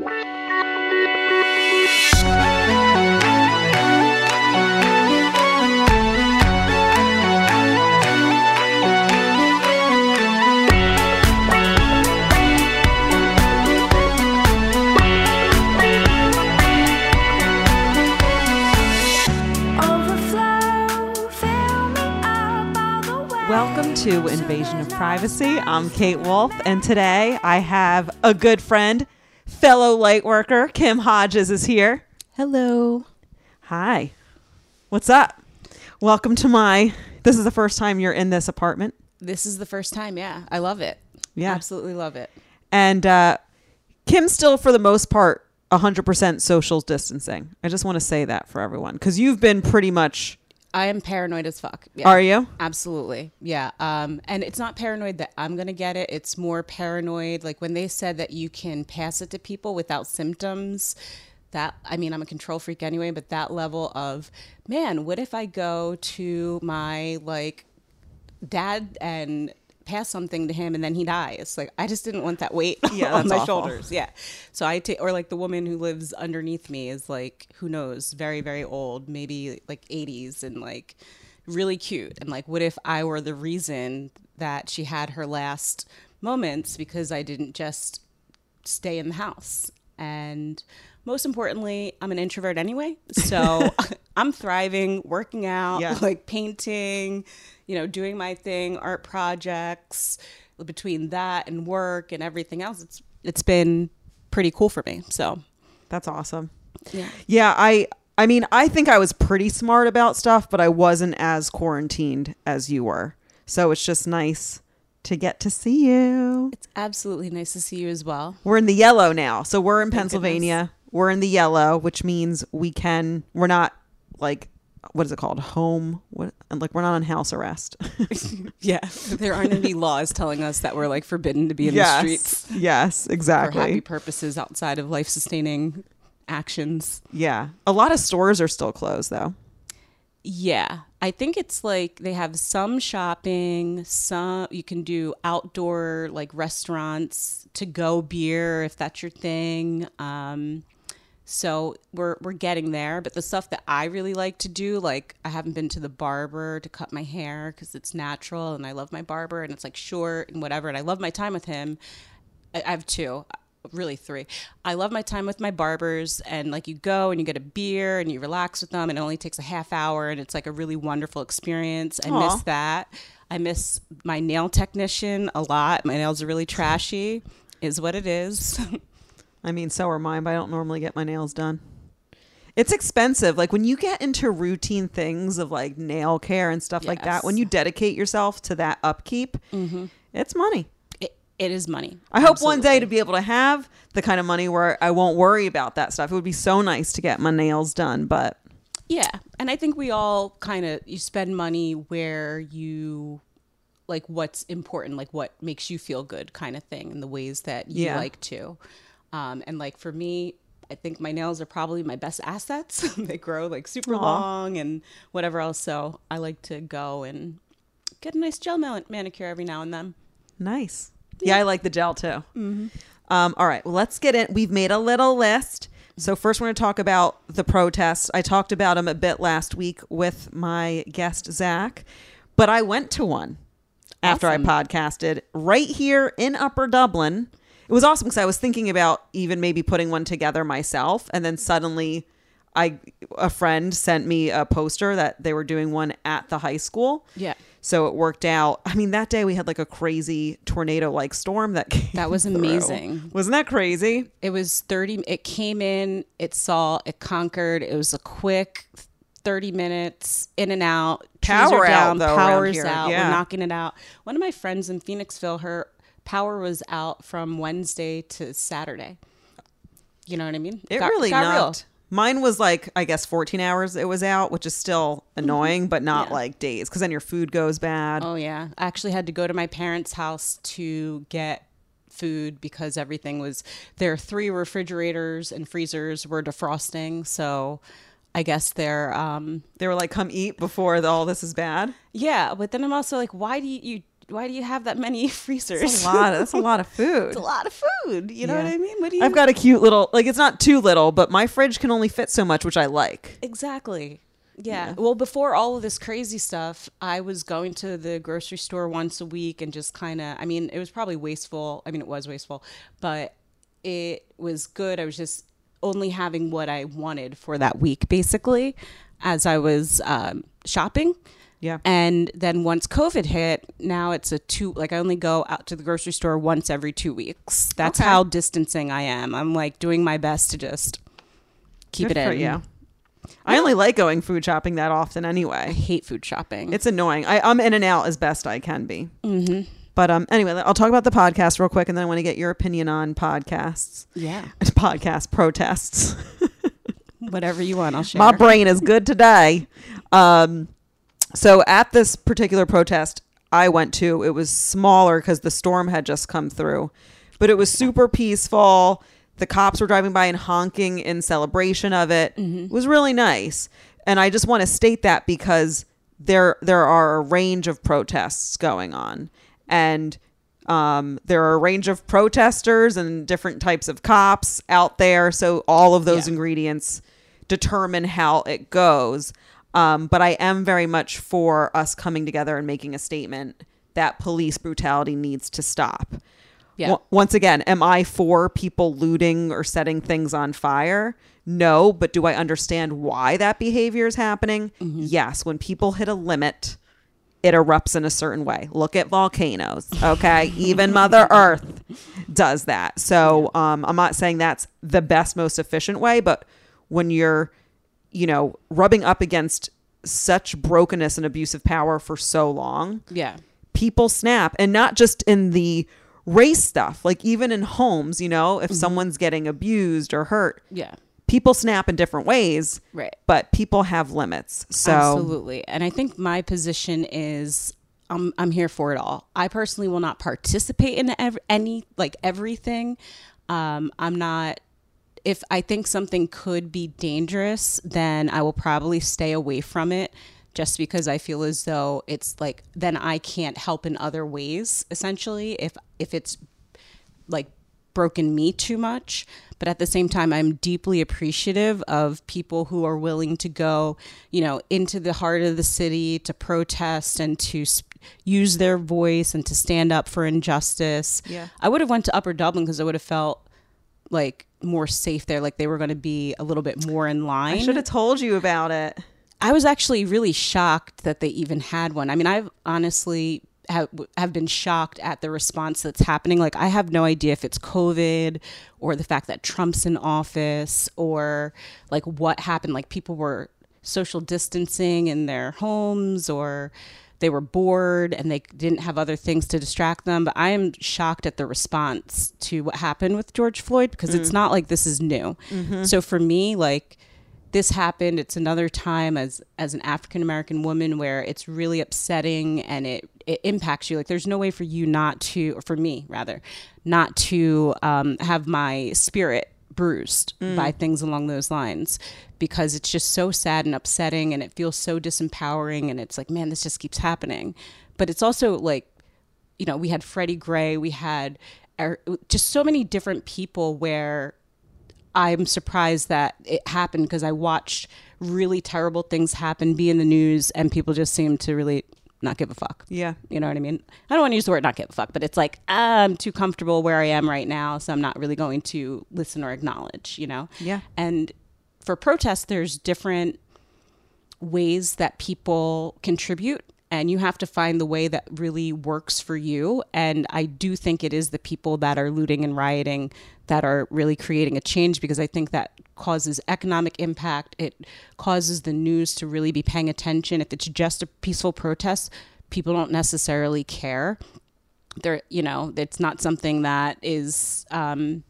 Welcome to Invasion of Privacy. I'm Kate Wolf, and today I have a good friend, fellow light worker, Kim Hodges is here. Hello. Hi. What's up? Welcome to my. This is the first time you're in this apartment. This is the first time. Yeah, I love it. Yeah. absolutely love it. And uh, Kim's still, for the most part, 100% social distancing. I just want to say that for everyone because you've been pretty much. I am paranoid as fuck. Yeah. Are you? Absolutely. Yeah. Um, and it's not paranoid that I'm gonna get it. It's more paranoid like when they said that you can pass it to people without symptoms. That I mean, I'm a control freak anyway, but that level of man, what if I go to my like dad and pass something to him and then he dies? Like I just didn't want that weight Yeah, on my awful. shoulders. Yeah. So I take, or like the woman who lives underneath me is like, who knows, very, very old, maybe like 80s and like really cute. And like, what if I were the reason that she had her last moments because I didn't just stay in the house? And most importantly, I'm an introvert anyway. So I'm thriving, working out, Yeah. like painting, you know, doing my thing, art projects. Between that and work and everything else, it's it's been pretty cool for me. So That's awesome. yeah. Yeah, I I mean, I think I was pretty smart about stuff, but I wasn't as quarantined as you were. So it's just nice to get to see you. It's absolutely nice to see you as well. We're in the yellow now. So we're in Pennsylvania. We're in the yellow, which means we can we're not like what is it called? Home what and like we're not on house arrest. Yeah. There aren't any laws telling us that we're like forbidden to be in yes. the streets Yes, exactly. for happy purposes outside of life sustaining actions. yeah. A lot of stores are still closed though. Yeah. I think it's like they have some shopping, some you can do outdoor like restaurants to go beer if that's your thing. Um so we're we're getting there, but the stuff that I really like to do, like I haven't been to the barber to cut my hair because it's natural, and I love my barber, and it's like short and whatever, and I love my time with him. I I have two, really three. I love my time with my barbers, and like you go and you get a beer and you relax with them, and it only takes a half hour, and it's like a really wonderful experience. I Aw. miss that. I miss my nail technician a lot. My nails are really trashy, is what it is. I mean, so are mine, but I don't normally get my nails done. It's expensive. Like when you get into routine things of like nail care and stuff like that, when you dedicate yourself to that upkeep, mm-hmm. it's money. it, it is money. I hope one day to be able to have the kind of money where I won't worry about that stuff. It would be so nice to get my nails done, but Yeah, and I think we all kind of you spend money where you like what's important, like what makes you feel good, kind of thing, and the ways that you Yeah. like to. Um, and like for me, I think my nails are probably my best assets. they grow like super Aw. long and whatever else. So I like to go and get a nice gel man- manicure every now and then. nice. Yeah, I like the gel too. Um, all right, well, let's get in. We've made a little list. So first, we're going to talk about the protests. I talked about them a bit last week with my guest Zach, but I went to one after Awesome. I podcasted right here in Upper Dublin. It was awesome because I was thinking about even maybe putting one together myself, and then suddenly, I a friend sent me a poster that they were doing one at the high school. Yeah. So it worked out. I mean, that day we had like a crazy tornado like storm that came That was through. amazing. Wasn't that crazy? It was 30 it came in, it saw, it conquered. It was a quick 30 minutes in and out. Trees Power are out, down, though, power's out. Yeah. We're knocking it out. One of my friends in Phoenixville, her power was out from Wednesday to Saturday. You know what I mean? It Got- really got real. knocked. Mine was like, I guess 14 hours it was out, which is still annoying, but not Mm-hmm. Yeah. like days because then your food goes bad. Oh yeah, I actually had to go to my parents' house to get food because everything was their three refrigerators and freezers were defrosting. So I guess they're um They were like, come eat before the, all this is bad. yeah, but then I'm also like, why do you, you why do you have that many freezers? That's a lot. That's a lot of food. It's a lot of food. You know Yeah. what I mean? What do you I've got a cute little like it's not too little, but my fridge can only fit so much, which I like. Exactly. Yeah. Well, before all of this crazy stuff, I was going to the grocery store once a week and just kind of, I mean, it was probably wasteful. I mean, it was wasteful, but it was good. I was just only having what I wanted for that week, basically, as I was um, shopping. Yeah. And then once COVID hit, now it's a two, like I only go out to the grocery store once every two weeks. That's Okay. how distancing I am. I'm like doing my best to just keep Good it in. you. I only like going food shopping that often anyway. I hate food shopping. It's annoying. I, I'm in and out as best I can be. Mm-hmm. But um, anyway, I'll talk about the podcast real quick, and then I want to get your opinion on podcasts, yeah. podcast protests. Whatever you want, I'll share. My brain is good today. Um, so at this particular protest I went to, it was smaller because the storm had just come through, but it was super peaceful. The cops were driving by and honking in celebration of it. It was really nice, and I just want to state that because there there are a range of protests going on, and um, there are a range of protesters and different types of cops out there. So all of those Yeah. ingredients determine how it goes. Um, but I am very much for us coming together and making a statement that police brutality needs to stop. Yeah. Wa- once again, am I for people looting or setting things on fire? No, but do I understand why that behavior is happening? Yes. When people hit a limit, it erupts in a certain way. Look at volcanoes, okay? Even Mother Earth does that. So um, I'm not saying that's the best, most efficient way, but when you're, you know, rubbing up against such brokenness and abusive power for so long, yeah. people snap and not just in the race stuff like even in homes you know Mm-hmm. if someone's getting abused or hurt Yeah. people snap in different ways Right. but people have limits so Absolutely. And I think my position is I'm I'm here for it all. I personally will not participate in ev- any like everything. Um, I'm not. If I think something could be dangerous, then I will probably stay away from it. Just because I feel as though it's like then I can't help in other ways. Essentially, if if it's like broken me too much but at the same time i'm deeply appreciative of people who are willing to go you know into the heart of the city to protest and to sp- use their voice and to stand up for injustice Yeah. i would have went to upper dublin because i would have felt like more safe there like they were going to be a little bit more in line i should have told you about it I was actually really shocked that they even had one. I mean, I've honestly have, have been shocked at the response that's happening. Like, I have no idea if it's COVID or the fact that Trump's in office or like what happened. Like, people were social distancing in their homes or they were bored and they didn't have other things to distract them. But I am shocked at the response to what happened with George Floyd because it's not like this is new. So for me, like, this happened it's another time as as an african american woman where it's really upsetting and it it impacts you like there's no way for you not to or for me rather not to um, have my spirit bruised by things along those lines because it's just so sad and upsetting and it feels so disempowering and it's like man this just keeps happening. But it's also like you know we had freddie gray we had er, just so many different people where I'm surprised that it happened because I watched really terrible things happen, be in the news, and people just seem to really not give a fuck. yeah You know what I mean? I don't want to use the word not give a fuck, but it's like I'm too comfortable where I am right now, so I'm not really going to listen or acknowledge, you know? Yeah. And for protests, there's different ways that people contribute and you have to find the way that really works for you and i do think it is the people that are looting and rioting that are really creating a change because i think that causes economic impact. It causes the news to really be paying attention. If it's just a peaceful protest people don't necessarily care. They're you know it's not something that is um,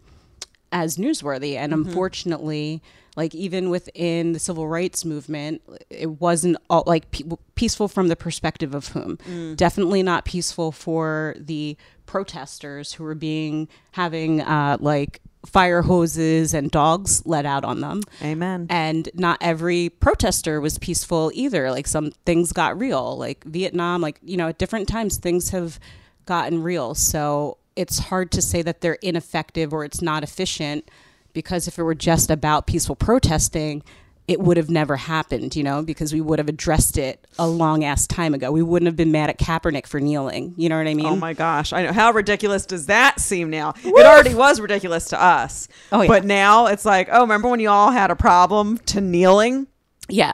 as newsworthy. And unfortunately, like even within the civil rights movement, it wasn't all like pe- peaceful from the perspective of whom. Definitely not peaceful for the protesters who were being having uh, like fire hoses and dogs let out on them. Amen. And not every protester was peaceful either. Like some things got real, like Vietnam, like, you know, at different times things have gotten real. So it's hard to say that they're ineffective or it's not efficient because if it were just about peaceful protesting, it would have never happened, you know, because we would have addressed it a long ass time ago. We wouldn't have been mad at Kaepernick for kneeling. You know what I mean? Oh my gosh. I know. How ridiculous does that seem now? It already was ridiculous to us. Oh, yeah. But now it's like, oh, remember when you all had a problem to kneeling? Yeah.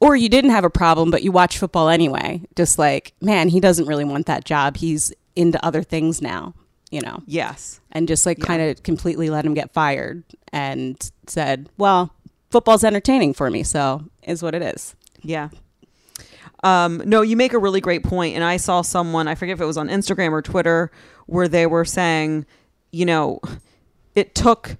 Or you didn't have a problem, but you watch football anyway. Just like, man, he doesn't really want that job. He's into other things now, you know? Yes. And just like kind of completely let him get fired and said, well, football's entertaining for me. So is what it is. Yeah. Um, no, you make a really great point, and I saw someone I forget if it was on Instagram or Twitter where they were saying, you know, it took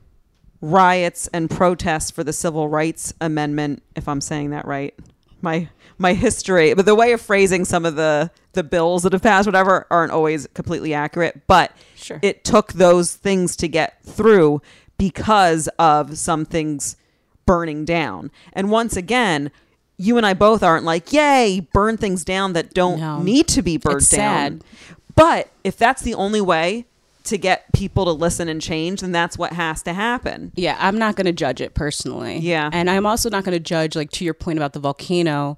riots and protests for the Civil Rights Amendment, if I'm saying that right. My my history, but the way of phrasing some of the the bills that have passed, whatever, aren't always completely accurate. But Sure. it took those things to get through because of some things burning down. And once again, you and I both aren't like, yay, burn things down that don't No. need to be burned It's down. sad. But if that's the only way to get people to listen and change, then that's what has to happen. Yeah, I'm not going to judge it personally. Yeah. And I'm also not going to judge, like, to your point about the volcano.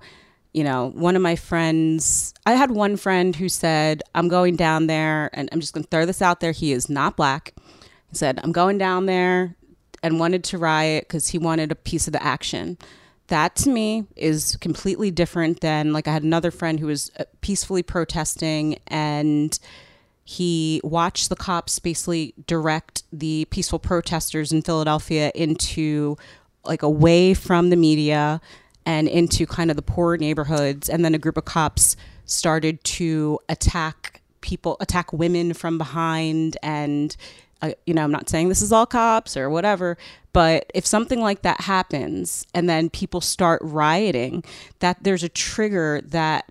You know, one of my friends, I had one friend who said, I'm going down there, and I'm just going to throw this out there. He is not black. He said, I'm going down there and wanted to riot because he wanted a piece of the action. That to me is completely different than, like, I had another friend who was uh, peacefully protesting and he watched the cops basically direct the peaceful protesters in Philadelphia into like away from the media and into kind of the poorer neighborhoods and then a group of cops started to attack people attack women from behind and uh, you know I'm not saying this is all cops or whatever but if something like that happens and then people start rioting that there's a trigger that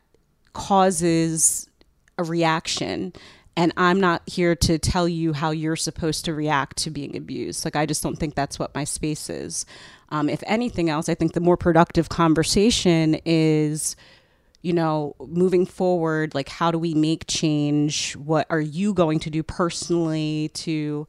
causes a reaction and I'm not here to tell you how you're supposed to react to being abused. Like, I just don't think that's what my space is. Um, if anything else, I think the more productive conversation is, you know, moving forward, like, how do we make change? What are you going to do personally to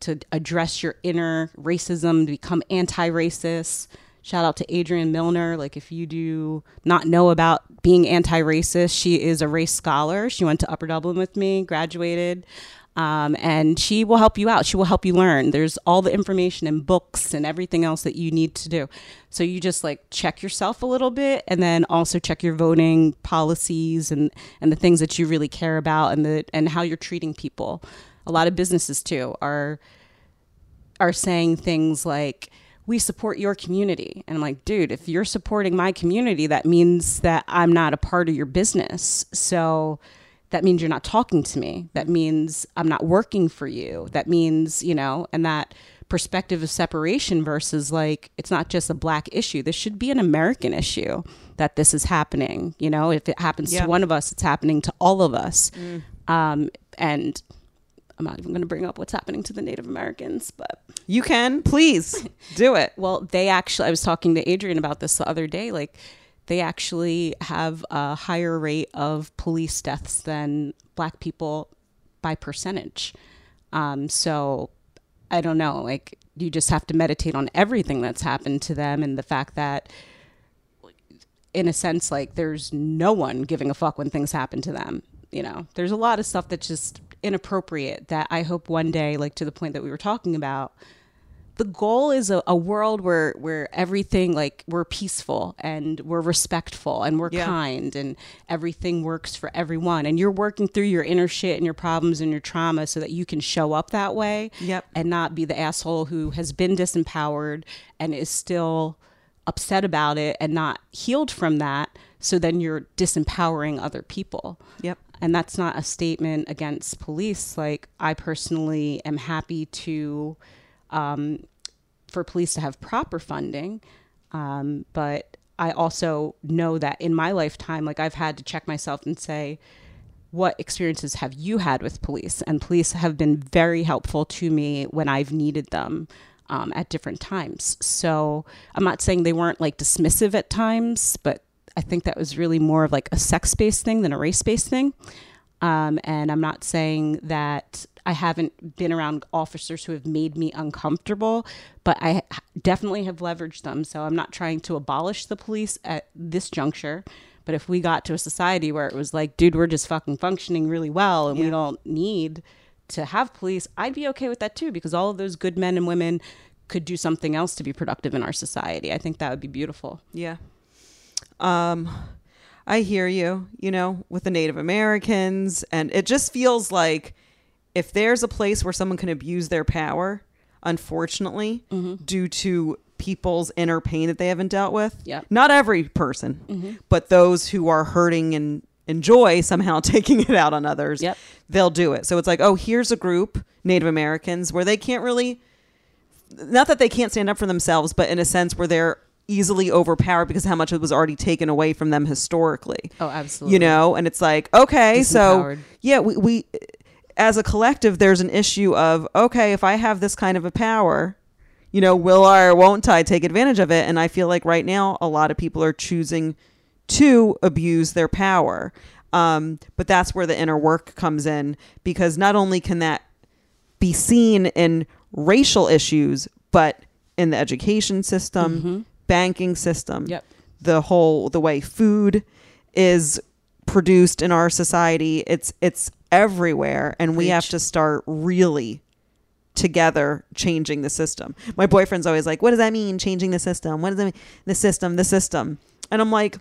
to address your inner racism, to become anti-racist? Shout out to Adrienne Milner. Like, if you do not know about being anti racist, she is a race scholar. She went to Upper Dublin with me, graduated, um, and she will help you out. She will help you learn. There's all the information and books and everything else that you need to do. So you just like check yourself a little bit and then also check your voting policies and, and the things that you really care about and the and how you're treating people. A lot of businesses too are are saying things like we support your community and i'm like dude if you're supporting my community that means that i'm not a part of your business so that means you're not talking to me. That means i'm not working for you. That means you know and that perspective of separation versus like it's not just a black issue. This should be an american issue that this is happening. You know if it happens Yeah. to one of us it's happening to all of us. Um, and i'm not even going to bring up what's happening to the native americans but You can, please do it. well, they actually, I was talking to Adrian about this the other day. Like, they actually have a higher rate of police deaths than black people by percentage. Um, so I don't know. Like, you just have to meditate on everything that's happened to them and the fact that, in a sense, like, there's no one giving a fuck when things happen to them. You know, there's a lot of stuff that's just inappropriate that I hope one day, like, to the point that we were talking about, the goal is a, a world where where everything like we're peaceful and we're respectful and we're Yeah. kind and everything works for everyone and you're working through your inner shit and your problems and your trauma so that you can show up that way Yep. and not be the asshole who has been disempowered and is still upset about it and not healed from that so then you're disempowering other people Yep. and that's not a statement against police like i personally am happy to um, for police to have proper funding. Um, but I also know that in my lifetime, like I've had to check myself and say, what experiences have you had with police? And police have been very helpful to me when I've needed them um, at different times. So I'm not saying they weren't like dismissive at times, but I think that was really more of like a sex based thing than a race based thing. Um, and I'm not saying that I haven't been around officers who have made me uncomfortable, but I definitely have leveraged them. So I'm not trying to abolish the police at this juncture. But if we got to a society where it was like, dude, we're just fucking functioning really well and we don't need to have police, I'd be okay with that too because all of those good men and women could do something else to be productive in our society. I think that would be beautiful. Yeah. Um I hear you, you know, with the Native Americans and it just feels like if there's a place where someone can abuse their power, unfortunately, mm-hmm. due to people's inner pain that they haven't dealt with. Yep. Not every person, mm-hmm. but those who are hurting and enjoy somehow taking it out on others, Yep. they'll do it. So it's like, oh, here's a group, Native Americans, where they can't really not that they can't stand up for themselves, but in a sense where they're easily overpowered because how much it was already taken away from them historically. Oh, absolutely. You know, and it's like, okay, so yeah, we, we as a collective there's an issue of okay, if I have this kind of a power, you know, will I or won't I take advantage of it? And I feel like right now a lot of people are choosing to abuse their power. Um, but that's where the inner work comes in because not only can that be seen in racial issues, but in the education system, banking system, Yep. the whole the way food is produced in our society. It's it's everywhere, and we have to start really together changing the system. My boyfriend's always like, "What does that mean? Changing the system? What does that mean? The system, the system?" And I'm like,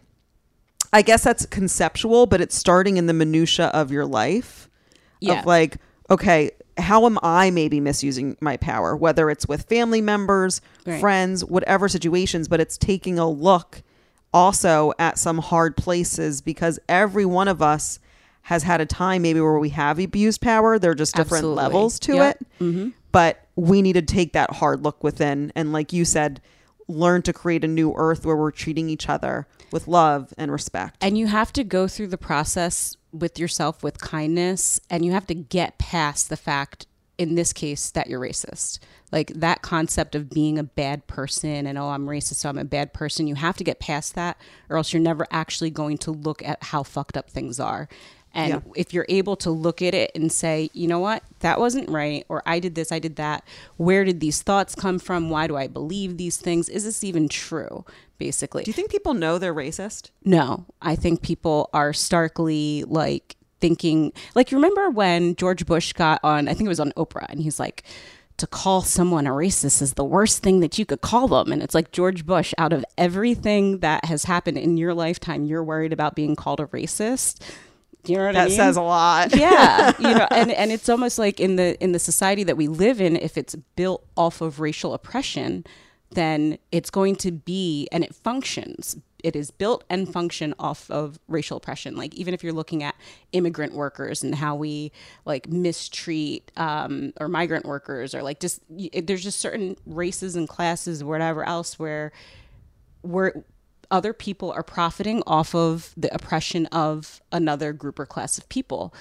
I guess that's conceptual, but it's starting in the minutia of your life. Yeah. Of like, okay, how am I maybe misusing my power? Whether it's with family members, Right. friends, whatever situations, but it's taking a look also at some hard places because every one of us has had a time maybe where we have abused power. There are just different Absolutely. levels to Yep. it. Mm-hmm. But we need to take that hard look within and like you said, learn to create a new earth where we're treating each other with love and respect. And you have to go through the process with yourself with kindness and you have to get past the fact in this case that you're racist. Like that concept of being a bad person and oh I'm racist so I'm a bad person, you have to get past that or else you're never actually going to look at how fucked up things are. And Yeah. if you're able to look at it and say, you know what, that wasn't right, or I did this, I did that, where did these thoughts come from? Why do I believe these things? Is this even true? Basically. Do you think people know they're racist? No, I think people are starkly like thinking like you remember when George Bush got on I think it was on Oprah and he's like to call someone a racist is the worst thing that you could call them and it's like George Bush out of everything that has happened in your lifetime you're worried about being called a racist. You know what I That mean? says a lot. yeah you know and and it's almost like in the in the society that we live in if it's built off of racial oppression then it's going to be and it functions it is built and function off of racial oppression like even if you're looking at immigrant workers and how we like mistreat um, or migrant workers or like just y- there's just certain races and classes whatever else where where other people are profiting off of the oppression of another group or class of people.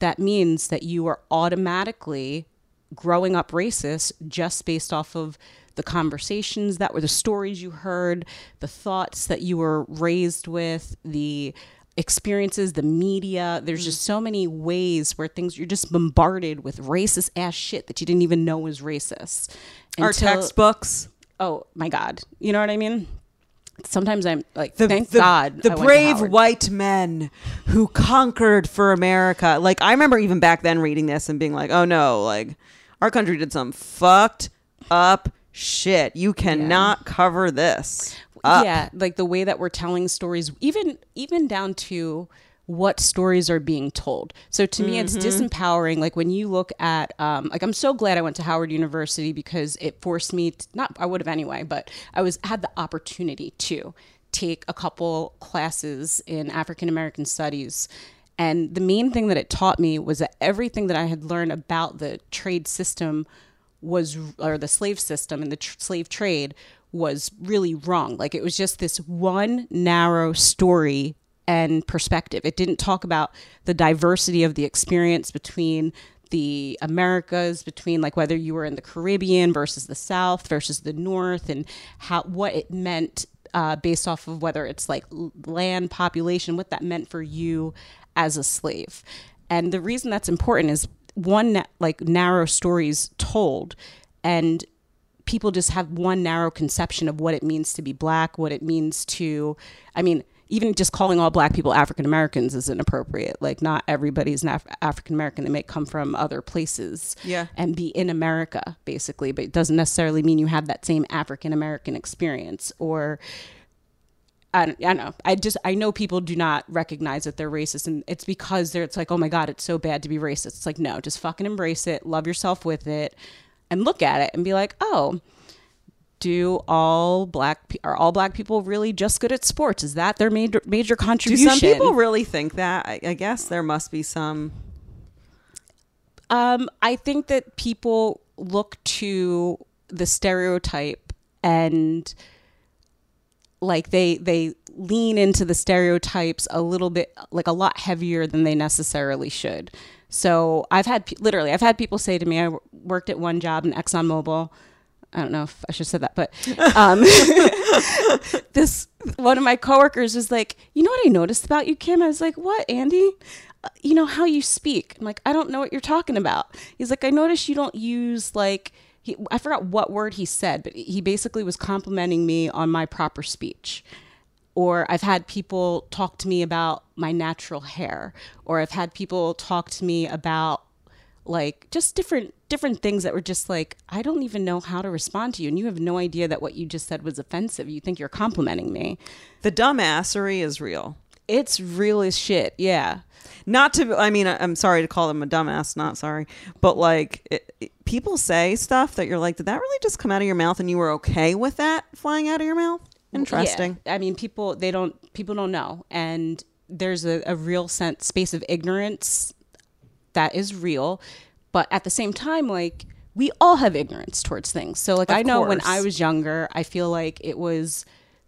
That means that you are automatically growing up racist just based off of the conversations that were the stories you heard, the thoughts that you were raised with, the experiences, the media. There's just so many ways where things you're just bombarded with racist ass shit that you didn't even know was racist. Our textbooks. oh my god you know what i mean sometimes i'm like the, thank the- god the I brave white men who conquered for America. Like I remember even back then reading this and being like, "Oh no, like our country did some fucked up shit. You cannot cover this." up." yeah like the way that we're telling stories even even down to what stories are being told. So to me it's disempowering. Like when you look at um, like i'm so glad i went to howard university because it forced me to, not i would have anyway but i was had the opportunity to take a couple classes in african american studies. And the main thing that it taught me was that everything that i had learned about the trade system was or the slave system and the tr- slave trade was really wrong. Like it was just this one narrow story and perspective. It didn't talk about the diversity of the experience between the Americas, between like whether you were in the Caribbean versus the South versus the North, and how what it meant uh, based off of whether it's like land population, what that meant for you as a slave. And the reason that's important is one like narrow stories told, and people just have one narrow conception of what it means to be black, what it means to, I mean, even just calling all black people African Americans is inappropriate. Like, not everybody's an Af- African American. They may come from other places Yeah. and be in America, basically, but it doesn't necessarily mean you have that same African American experience or. I don't, I don't know. I just I know people do not recognize that they're racist, and it's because they're. It's like, oh my god, it's so bad to be racist. It's like, no, just fucking embrace it, love yourself with it, and look at it and be like, oh, do all black pe- are all black people really just good at sports? Is that their major major contribution? Do some people really think that? I, I guess there must be some. Um, I think that people look to the stereotype and like they they lean into the stereotypes a little bit like a lot heavier than they necessarily should. So I've had literally I've had people say to me I worked at one job in ExxonMobil. I don't know if I should have said that, but um, this one of my coworkers was like, "You know what I noticed about you, Kim?" I was like, "What, Andy?" "Uh, You know how you speak. I'm like, I don't know what you're talking about. He's like, I noticed you don't use like he, I forgot what word he said, but he basically was complimenting me on my proper speech. Or I've had people talk to me about my natural hair, or I've had people talk to me about like just different different things that were just like I don't even know how to respond to you and you have no idea that what you just said was offensive. You think you're complimenting me. The dumbassery is real. It's real as shit. Yeah. Not to, I mean, I'm sorry to call them a dumbass, not sorry, but like it, it- people say stuff that you're like, did that really just come out of your mouth and you were okay with that flying out of your mouth? Interesting. Yeah. I mean, people they don't people don't know, and there's a, a real sense space of ignorance that is real, but at the same time, like we all have ignorance towards things. So, like Of I know when. I was younger, I feel like it was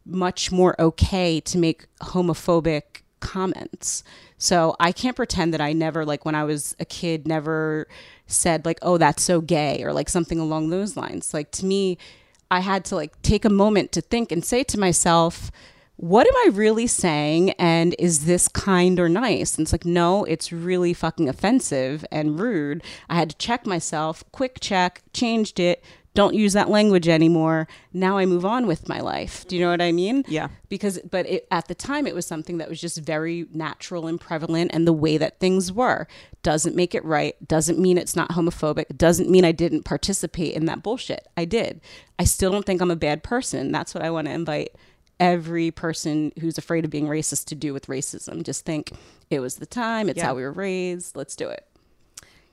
much more okay to make homophobic comments. So I can't pretend that I never like when I was a kid never said like oh that's so gay or like something along those lines. Like to me I had to like take a moment to think and say to myself what am I really saying and is this kind or nice? And it's like no, it's really fucking offensive and rude. I had to check myself, quick check, changed it, don't use that language anymore. Now I move on with my life. Do you know what I mean? Yeah. Because, but it, at the time, it was something that was just very natural and prevalent, and the way that things were doesn't make it right. Doesn't mean it's not homophobic. Doesn't mean I didn't participate in that bullshit. I did. I still don't think I'm a bad person. That's what I want to invite every person who's afraid of being racist to do with racism. Just think it was the time. It's Yeah. how we were raised. Let's do it.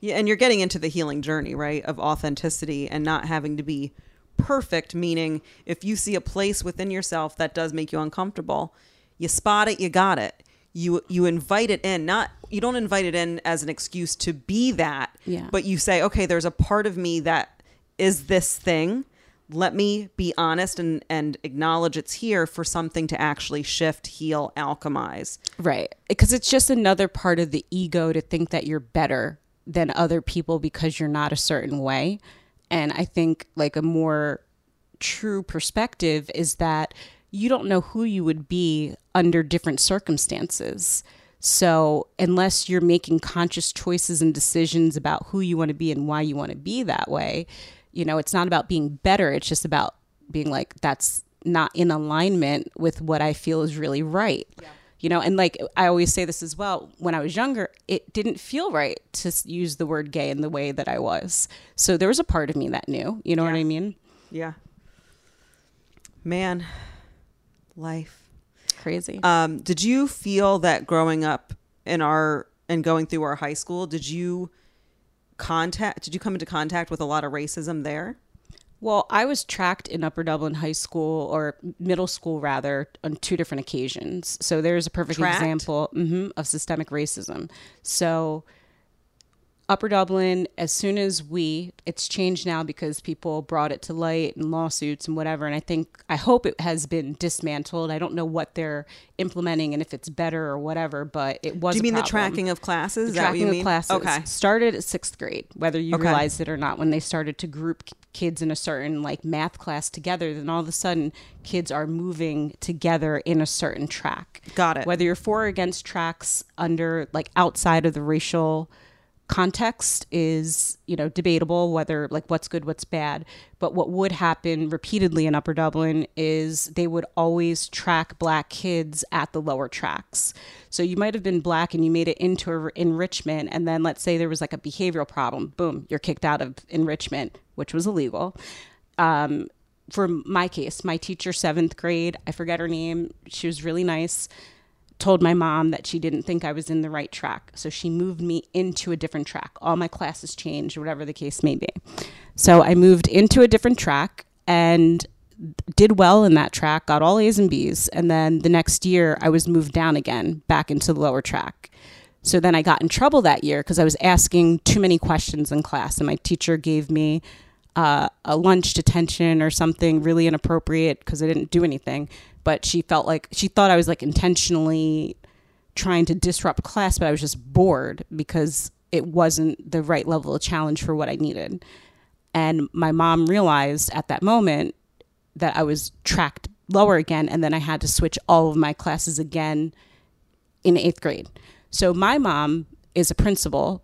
Yeah, and you're getting into the healing journey, right? Of authenticity and not having to be perfect, meaning if you see a place within yourself that does make you uncomfortable, you spot it, you got it. You you invite it in, not you don't invite it in as an excuse to be that, Yeah. but you say, okay, there's a part of me that is this thing. Let me be honest and and acknowledge it's here for something to actually shift, heal, alchemize. Right. Because it's just another part of the ego to think that you're better than other people because you're not a certain way. And I think like a more true perspective is that you don't know who you would be under different circumstances. So, unless you're making conscious choices and decisions about who you want to be and why you want to be that way, you know, it's not about being better. It's just about being like, that's not in alignment with what I feel is really right. You know, and like I always say this as well, when I was younger, it didn't feel right to use the word gay in the way that I was. So there was a part of me that knew, you know what I mean? Yeah. Man, life. Crazy. Um, did you feel that growing up in our and going through our high school, did you contact did you come into contact with a lot of racism there? Well, I was tracked in Upper Dublin High School or middle school rather on two different occasions. So there's a perfect Tracked? example mhm, of systemic racism. So Upper Dublin, as soon as we, it's changed now because people brought it to light and lawsuits and whatever. And I think, I hope it has been dismantled. I don't know what they're implementing and if it's better or whatever, but it was. Do you mean the tracking of classes? The that what you tracking mean? of classes Okay. started at sixth grade, whether you Okay. realized it or not. When they started to group kids in a certain like math class together, then all of a sudden kids are moving together in a certain track. Got it. Whether you're for or against tracks under like outside of the racial context is you know debatable whether like what's good what's bad. But what would happen repeatedly in upper dublin is they would always track black kids at the lower tracks. So you might have been black and you made it into enrichment and then let's say there was like a behavioral problem boom you're kicked out of enrichment which was illegal. Um, for my case my teacher seventh grade i forget her name she was really nice told my mom that she didn't think I was in the right track. So she moved me into a different track. All my classes changed, whatever the case may be. So I moved into a different track and did well in that track, got all A's and B's. And then the next year, I was moved down again, back into the lower track. So then I got in trouble that year because I was asking too many questions in class, and my teacher gave me uh, a lunch detention or something really inappropriate because I didn't do anything. But she felt like she thought I was like intentionally trying to disrupt class, but I was just bored because it wasn't the right level of challenge for what I needed. And my mom realized at that moment that I was tracked lower again, and then I had to switch all of my classes again in eighth grade. So my mom is a principal,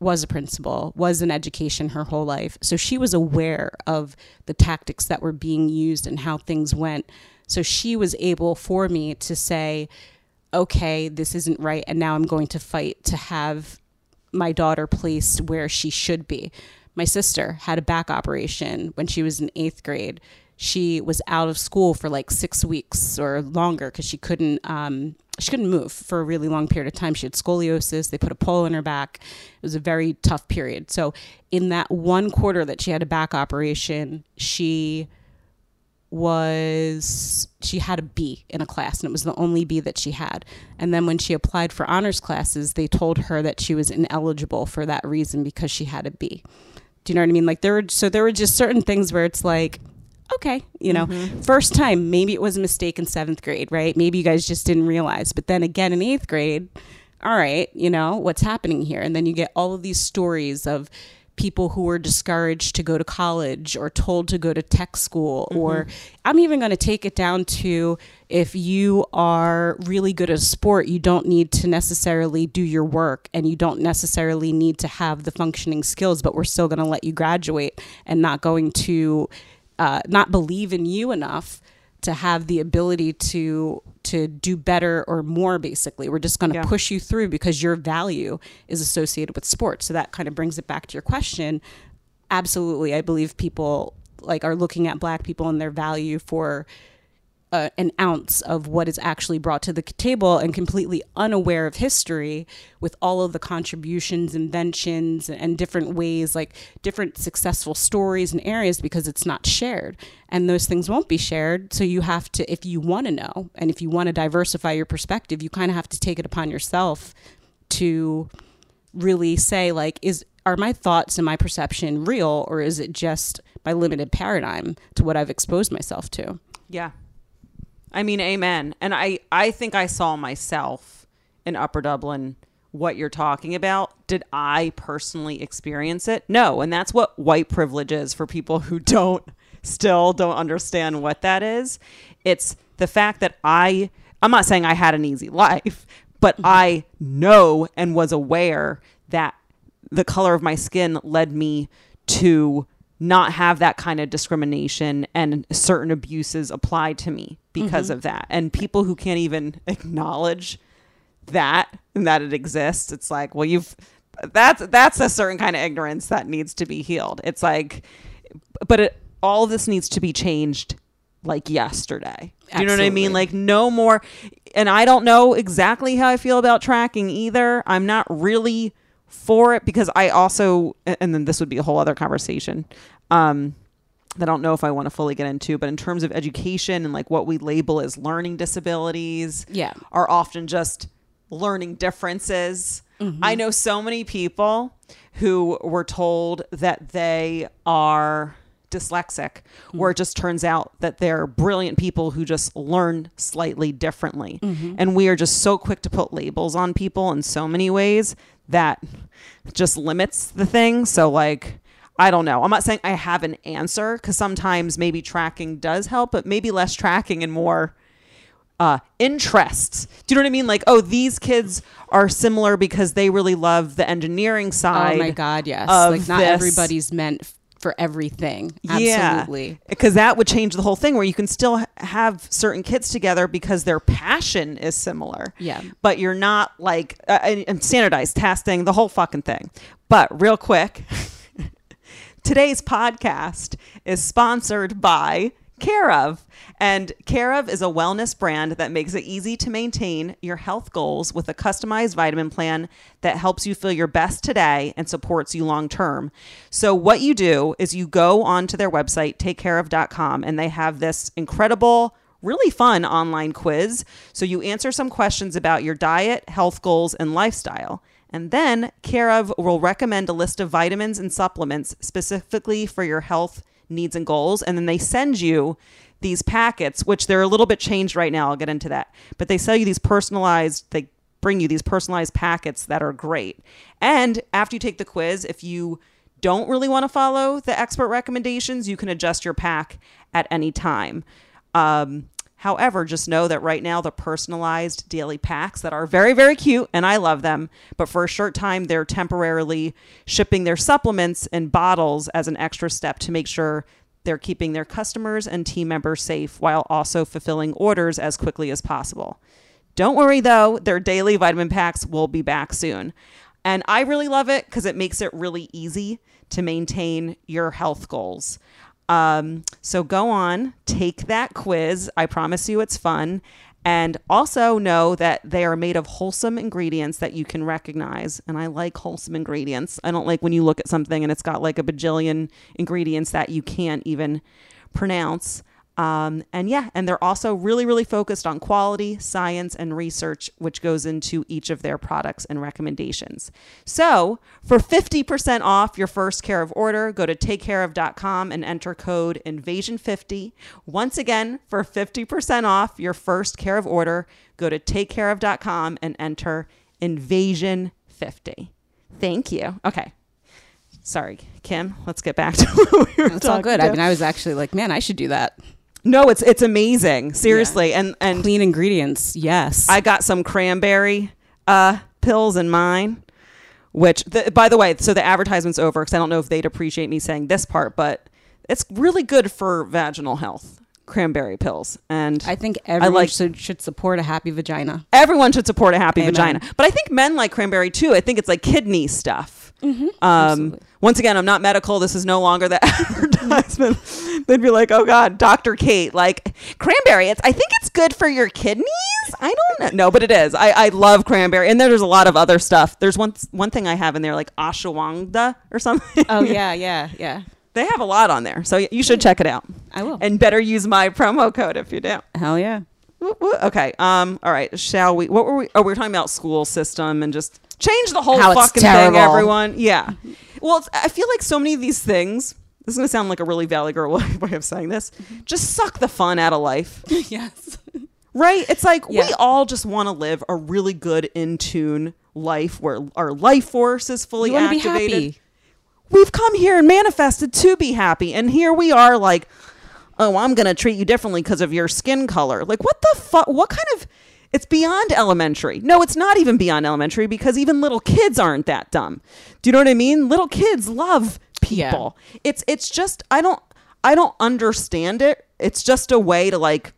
was a principal, was in education her whole life. So she was aware of the tactics that were being used and how things went. So she was able for me to say, okay, this isn't right. And now I'm going to fight to have my daughter placed where she should be. My sister had a back operation when she was in eighth grade. She was out of school for like six weeks or longer because she couldn't um, she couldn't move for a really long period of time. She had scoliosis. They put a pole in her back. It was a very tough period. So in that one quarter that she had a back operation, she was she had a B in a class and it was the only B that she had. And then when she applied for honors classes, they told her that she was ineligible for that reason because she had a B. Do you know what I mean? Like there were so there were just certain things where it's like okay, you know, mm-hmm. first time maybe it was a mistake in 7th grade, right? Maybe you guys just didn't realize. But then again in 8th grade, all right, you know, what's happening here? And then you get all of these stories of people who were discouraged to go to college or told to go to tech school or I'm even going to take it down to if you are really good at a sport you don't need to necessarily do your work and you don't necessarily need to have the functioning skills but we're still going to let you graduate and not going to uh, not believe in you enough to have the ability to to do better or more basically. We're just going to Yeah. push you through because your value is associated with sports. So that kind of brings it back to your question. Absolutely i believe people like are looking at black people and their value for uh, an ounce of what is actually brought to the table and completely unaware of history with all of the contributions, inventions, and different ways, like different successful stories and areas, because it's not shared. And those things won't be shared. So you have to, if you want to know and if you want to diversify your perspective, you kind of have to take it upon yourself to really say, like, is are my thoughts and my perception real, or is it just my limited paradigm to what I've exposed myself to? Yeah. I mean, amen. And I, I think I saw myself in Upper Dublin what you're talking about. Did I personally experience it? No. And that's what white privilege is for people who don't still don't understand what that is. It's the fact that I I'm not saying I had an easy life, but mm-hmm. I know and was aware that the color of my skin led me to not have that kind of discrimination and certain abuses applied to me because mm-hmm. of that. And people who can't even acknowledge that and that it exists, it's like, well, you've that's that's a certain kind of ignorance that needs to be healed. It's like, but it, all this needs to be changed like yesterday. Do you know what I mean? Like no more. And I don't know exactly how I feel about tracking either. I'm not really for it because I also, and then this would be a whole other conversation. Um, that I don't know if I want to fully get into, but in terms of education and like what we label as learning disabilities, Yeah. are often just learning differences. Mm-hmm. I know so many people who were told that they are dyslexic, mm-hmm. where it just turns out that they're brilliant people who just learn slightly differently. Mm-hmm. And we are just so quick to put labels on people in so many ways that just limits the thing. So, like, I don't know. I'm not saying I have an answer because sometimes maybe tracking does help, but maybe less tracking and more uh, interests. Do you know what I mean? Like, oh, these kids are similar because they really love the engineering side. Oh my god, yes. of Like not this. everybody's meant for everything. Absolutely. Yeah, because that would change the whole thing where you can still have certain kids together because their passion is similar. Yeah. But you're not like, uh, and, and standardized testing, the whole fucking thing. But real quick, today's podcast is sponsored by Care of. And Care of is a wellness brand that makes it easy to maintain your health goals with a customized vitamin plan that helps you feel your best today and supports you long term. So, what you do is you go onto their website, takecareof.com, and they have this incredible really fun online quiz. So you answer some questions about your diet, health goals, and lifestyle. And then Care of will recommend a list of vitamins and supplements specifically for your health needs and goals. And then they send you these packets, which they're a little bit changed right now. I'll get into that. But they sell you these personalized, they bring you these personalized packets that are great. And after you take the quiz, if you don't really want to follow the expert recommendations, you can adjust your pack at any time. Um, however, just know that right now the personalized daily packs that are very, very cute and I love them, but for a short time, they're temporarily shipping their supplements in bottles as an extra step to make sure they're keeping their customers and team members safe while also fulfilling orders as quickly as possible. Don't worry though, their daily vitamin packs will be back soon. And I really love it because it makes it really easy to maintain your health goals. Um, so go on, take that quiz. I promise you it's fun. And also know that they are made of wholesome ingredients that you can recognize. And I like wholesome ingredients. I don't like when you look at something and it's got like a bajillion ingredients that you can't even pronounce. Um, and yeah, and they're also really, really focused on quality, science, and research, which goes into each of their products and recommendations. So for 50% off your first care of order, go to takecareof.com and enter code invasion50. Once again, for 50% off your first care of order, go to takecareof.com and enter invasion50. Thank you. Okay. Sorry, Kim. Let's get back to what we were It's all good. I mean, I was actually like, man, I should do that. No, it's it's amazing. Seriously. And and Clean ingredients. Yes. I got some cranberry uh pills in mine. Which the, by the way, so the advertisement's over because I don't know if they'd appreciate me saying this part, but it's really good for vaginal health. Cranberry pills. And I think everyone like- should, should support a happy vagina. everyone should support a happy Amen. vagina. But I think men like cranberry too. I think it's like kidney stuff. um, once again, I'm not medical. This is no longer the advertisement. They'd be like, "Oh God, Dr. Kate, like cranberry. It's I think it's good for your kidneys. I don't know, no, but it is. I, I love cranberry, and there's a lot of other stuff. There's one one thing I have in there like ashwagandha or something. Oh yeah, yeah, yeah. They have a lot on there, so you should check it out. I will. And better use my promo code if you do. Hell yeah. Okay. Um. All right. Shall we? What were we? Oh, we were talking about school system and just change the whole How it's fucking terrible. thing. Everyone. Yeah. Well, it's, I feel like so many of these things. This is gonna sound like a really valley girl way of saying this. Just suck the fun out of life, yes. right? It's like Yeah. we all just want to live a really good, in tune life where our life force is fully You want to be activated happy. We've come here and manifested to be happy and here we are like oh i'm gonna treat you differently because of your skin color. Like what the fuck what kind of it's beyond elementary. No it's not even beyond elementary because even little kids aren't that dumb. Do you know what i mean? Little kids love people. It's it's just i don't i don't understand it. It's just a way to like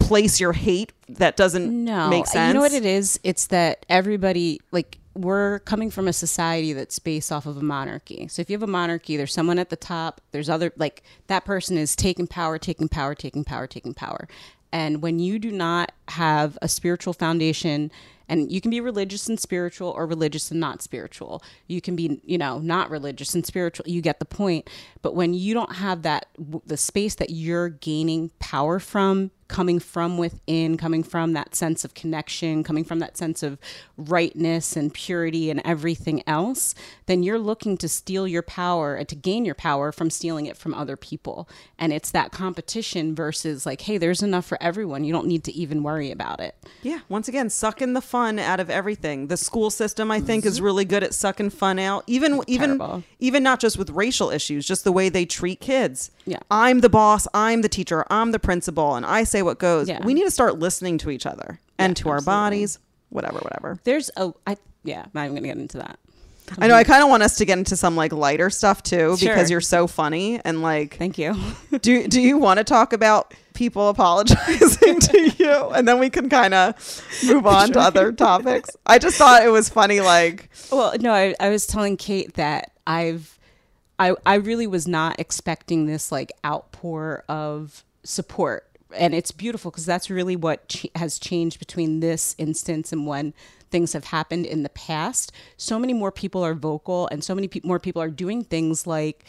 place your hate that doesn't No. make sense You know what it is? It's that everybody like we're coming from a society that's based off of a monarchy. So if you have a monarchy, there's someone at the top, there's other like that person is taking power, taking power, taking power, taking power. And when you do not have a spiritual foundation and you can be religious and spiritual or religious and not spiritual you can be you know not religious and spiritual you get the point but when you don't have that the space that you're gaining power from coming from within coming from that sense of connection coming from that sense of rightness and purity and everything else then you're looking to steal your power and to gain your power from stealing it from other people and it's that competition versus like hey there's enough for everyone you don't need to even worry about it Yeah, once again, sucking the fun out of everything. The school system, I think, is mm-hmm. really good at sucking fun out. Even even even not just with racial issues, just the way they treat kids. Yeah. I'm the boss, I'm the teacher, I'm the principal, and I say what goes. Yeah. We need to start listening to each other and to our absolutely. bodies, whatever, whatever. there's a i yeah I'm not even gonna get into that I know I kind of want us to get into some like lighter stuff too Sure. because you're so funny and like thank you do do you want to talk about people apologizing to you and then we can kind of move on to other topics i just thought it was funny like Well, no, I, I was telling Kate that I've, I, I really was not expecting this like outpour of support, and it's beautiful because that's really what ch- has changed between this instance and when things have happened in the past. So many more people are vocal, and so many pe- more people are doing things like.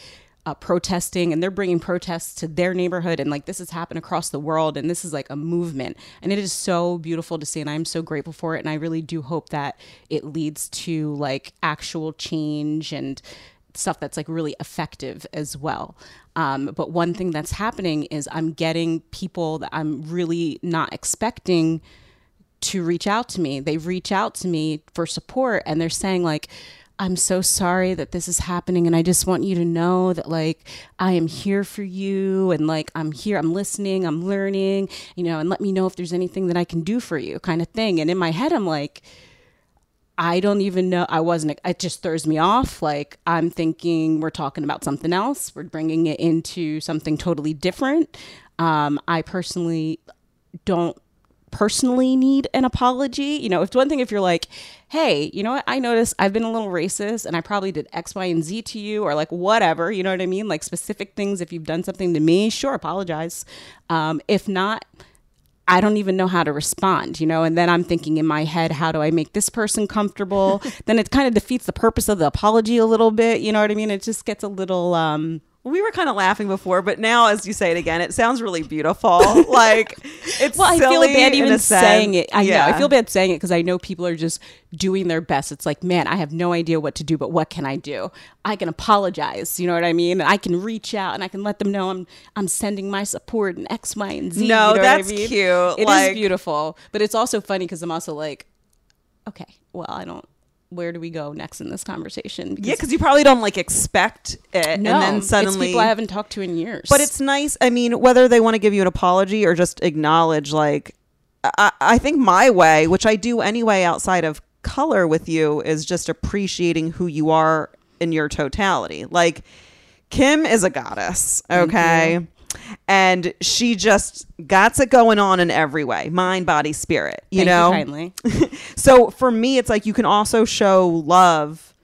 Uh, protesting and they're bringing protests to their neighborhood and like this has happened across the world and this is like a movement and it is so beautiful to see and i'm so grateful for it and i really do hope that it leads to like actual change and stuff that's like really effective as well um, but one thing that's happening is i'm getting people that i'm really not expecting to reach out to me. They reach out to me for support and they're saying like I'm so sorry that this is happening and I just want you to know that like I am here for you and like I'm here, I'm listening, I'm learning, you know, and let me know if there's anything that I can do for you kind of thing. And in my head I'm like I don't even know. I wasn't, it just throws me off. Like, I'm thinking we're talking about something else. We're bringing it into something totally different. Um, I personally don't personally need an apology. You know, it's one thing if you're like, hey, you know what? I noticed I've been a little racist and I probably did X, Y, and Z to you or like whatever. You know what I mean? Like specific things. If you've done something to me, sure, apologize. Um, if not, I don't even know how to respond, you know? And then I'm thinking in my head, how do I make this person comfortable? then it kind of defeats the purpose of the apology a little bit, you know what I mean? It just gets a little um we were kind of laughing before but now as you say it again it sounds really beautiful like it's well, I feel bad even saying it. I know. Yeah. I feel bad saying it because I know people are just doing their best. It's like, man, I have no idea what to do, but what can I do? I can apologize. You know what I mean? I can reach out and I can let them know I'm I'm sending my support and X, Y, and Z. No, you know what I that's mean? cute. It is Like- beautiful, but it's also funny because I'm also like, okay, well, I don't. Where do we go next in this conversation? yeah because you probably don't like expect it no, and then it's suddenly people I haven't talked to in years. But it's nice. I mean, whether they want to give you an apology or just acknowledge, like, I, I think my way, which I do anyway outside of color with you, is just appreciating who you are in your totality. Like, Kim is a goddess, okay? And she just got it going on in every way mind, body, spirit, you Thank know? kindly. so for me, it's like you can also show love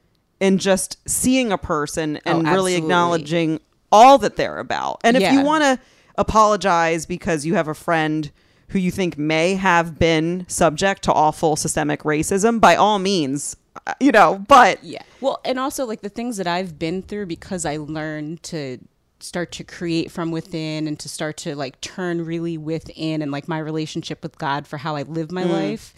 in just seeing a person and really Oh, absolutely. acknowledging all that they're about. And if you want to apologize because you have a friend who you think may have been subject to awful systemic racism, by all means, uh, you know, but Yeah. Well, and also like the things that I've been through because I learned to start to create from within and to start to like turn really within and like my relationship with God for how I live my mm. life.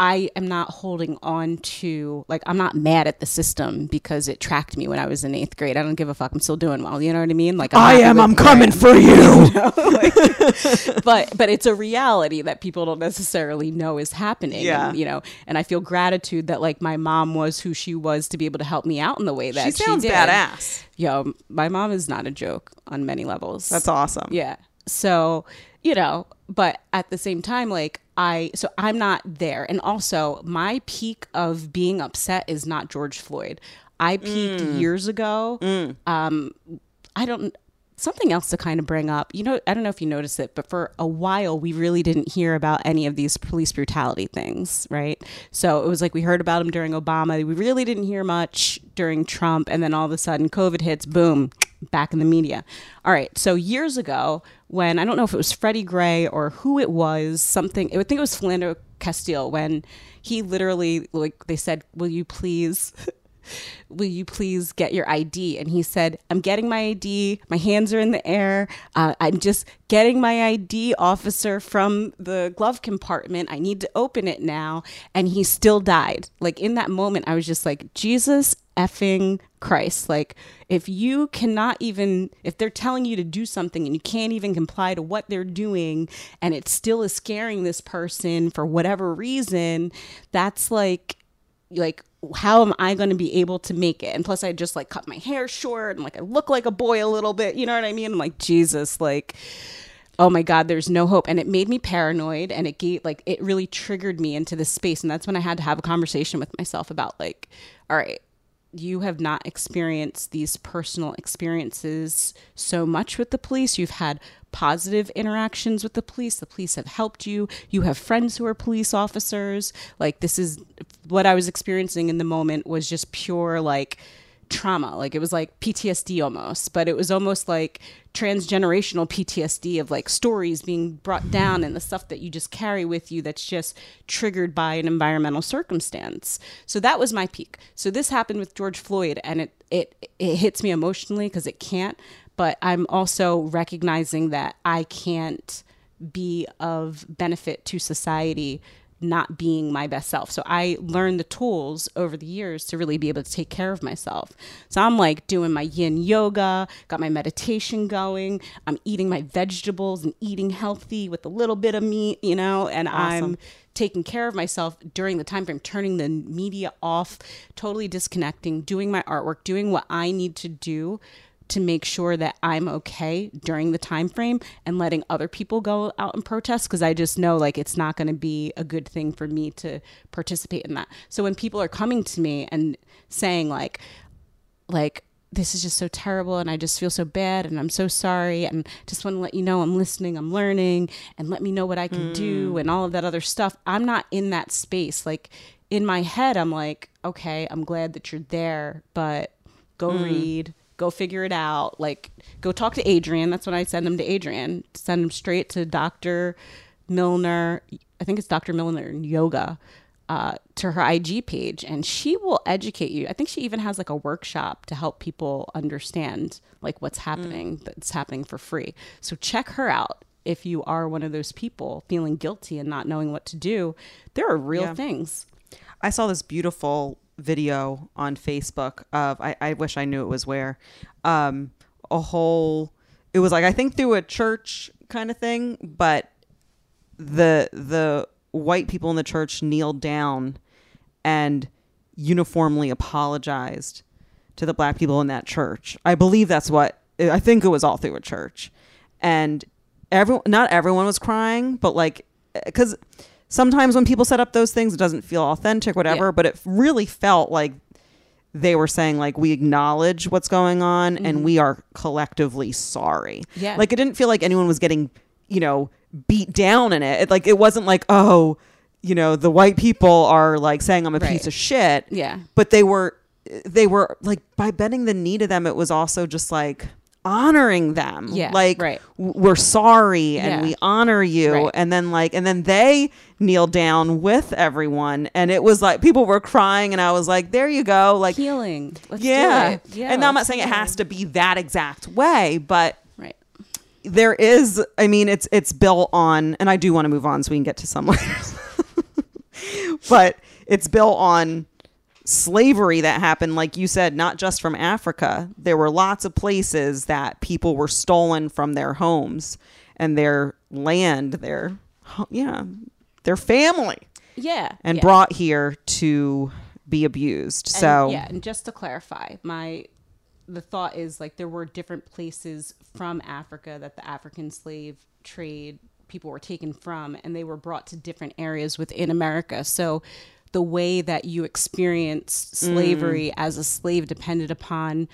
I am not holding on to like I'm not mad at the system because it tracked me when I was in eighth grade. I don't give a fuck. I'm still doing well. You know what I mean? Like I'm I am, I'm coming for you. but but it's a reality that people don't necessarily know is happening. Yeah. And, you know, and I feel gratitude that like my mom was who she was to be able to help me out in the way that She she, sounds did. badass. Yo, my mom is not a joke on many levels. That's awesome. Yeah. So, you know, but at the same time, like I, so I'm not there. And also, my peak of being upset is not George Floyd. I peaked Mm. years ago. Um, I don't, something else to kind of bring up. You know, I don't know if you noticed it, but for a while, we really didn't hear about any of these police brutality things, right? So it was like we heard about them during Obama. We really didn't hear much during Trump. And then all of a sudden, COVID hits, boom back in the media. All right. So years ago, when I don't know if it was Freddie Gray or who it was, something, I would think it was Philando Castile, when he literally, like, they said, Will you please will you please get your ID? And he said, I'm getting my ID. My hands are in the air. Uh, I'm just getting my ID, officer, from the glove compartment. I need to open it now. And he still died. Like in that moment, I was just like, Jesus effing Christ. Like, if you cannot even, if they're telling you to do something and you can't even comply to what they're doing and it still is scaring this person for whatever reason, that's like, like how am I going to be able to make it? And plus, I just like cut my hair short and like I look like a boy a little bit. You know what I mean? I'm like, Jesus, like, oh my God, there's no hope. And it made me paranoid and it gave, like, it really triggered me into this space. And that's when I had to have a conversation with myself about, like, all right, you have not experienced these personal experiences so much with the police. You've had positive interactions with the police. The police have helped you. You have friends who are police officers. Like, this is what I was experiencing in the moment was just pure, like, trauma. Like, it was like PTSD almost, but it was almost like transgenerational PTSD of like stories being brought down and the stuff that you just carry with you that's just triggered by an environmental circumstance. So that was my peak. So this happened with George Floyd and it it it hits me emotionally because it can't, but I'm also recognizing that I can't be of benefit to society not being my best self. So I learned the tools over the years to really be able to take care of myself. So I'm like doing my yin yoga, got my meditation going, I'm eating my vegetables and eating healthy with a little bit of meat, you know, and Awesome. I'm taking care of myself during the time frame, turning the media off, totally disconnecting, doing my artwork, doing what I need to do to make sure that I'm okay during the time frame and letting other people go out and protest because I just know like it's not going to be a good thing for me to participate in that. So when people are coming to me and saying like like this is just so terrible and I just feel so bad and I'm so sorry and just want to let you know I'm listening, I'm learning and let me know what I can do mm. and all of that other stuff. I'm not in that space. Like in my head I'm like, okay, I'm glad that you're there, but go mm. read, go figure it out. Like go talk to Adrian. That's when I send them to Adrian. Send them straight to Dr. Milner. I think it's Dr. Milner in yoga. Uh, to her IG page, and she will educate you. I think she even has like a workshop to help people understand like what's happening that's happening for free. So check her out if you are one of those people feeling guilty and not knowing what to do. There are real Yeah. things. I saw this beautiful video on Facebook of I, I wish I knew it was where um a whole it was like I think through a church kind of thing, but the the white people in the church kneeled down and uniformly apologized to the black people in that church. I believe that's what I think it was all through a church. And everyone not everyone was crying, but like cuz sometimes when people set up those things it doesn't feel authentic whatever, Yeah. but it really felt like they were saying like we acknowledge what's going on and mm-hmm. we are collectively sorry. Yeah. Like it didn't feel like anyone was getting, you know, beat down in it. it like it wasn't like, oh, you know, the white people are like saying I'm a Right. piece of shit. Yeah. But they were they were like by bending the knee to them it was also just like honoring them. Yeah, Like right. we're sorry and Yeah. we honor you Right. and then like and then they kneel down with everyone and it was like people were crying and I was like there you go like Healing. Let's yeah. Yeah. and I'm not saying it has to be that exact way, but Right. there is I mean it's it's built on and I do want to move on so we can get to some but it's built on slavery that happened like you said not just from Africa. There were lots of places that people were stolen from their homes and their land, their yeah, their family Yeah. and yeah. brought here to be abused. And, So yeah, and just to clarify, my the thought is like there were different places from Africa that the African slave trade people were taken from, and they were brought to different areas within America. So the way that you experienced slavery mm. as a slave depended upon,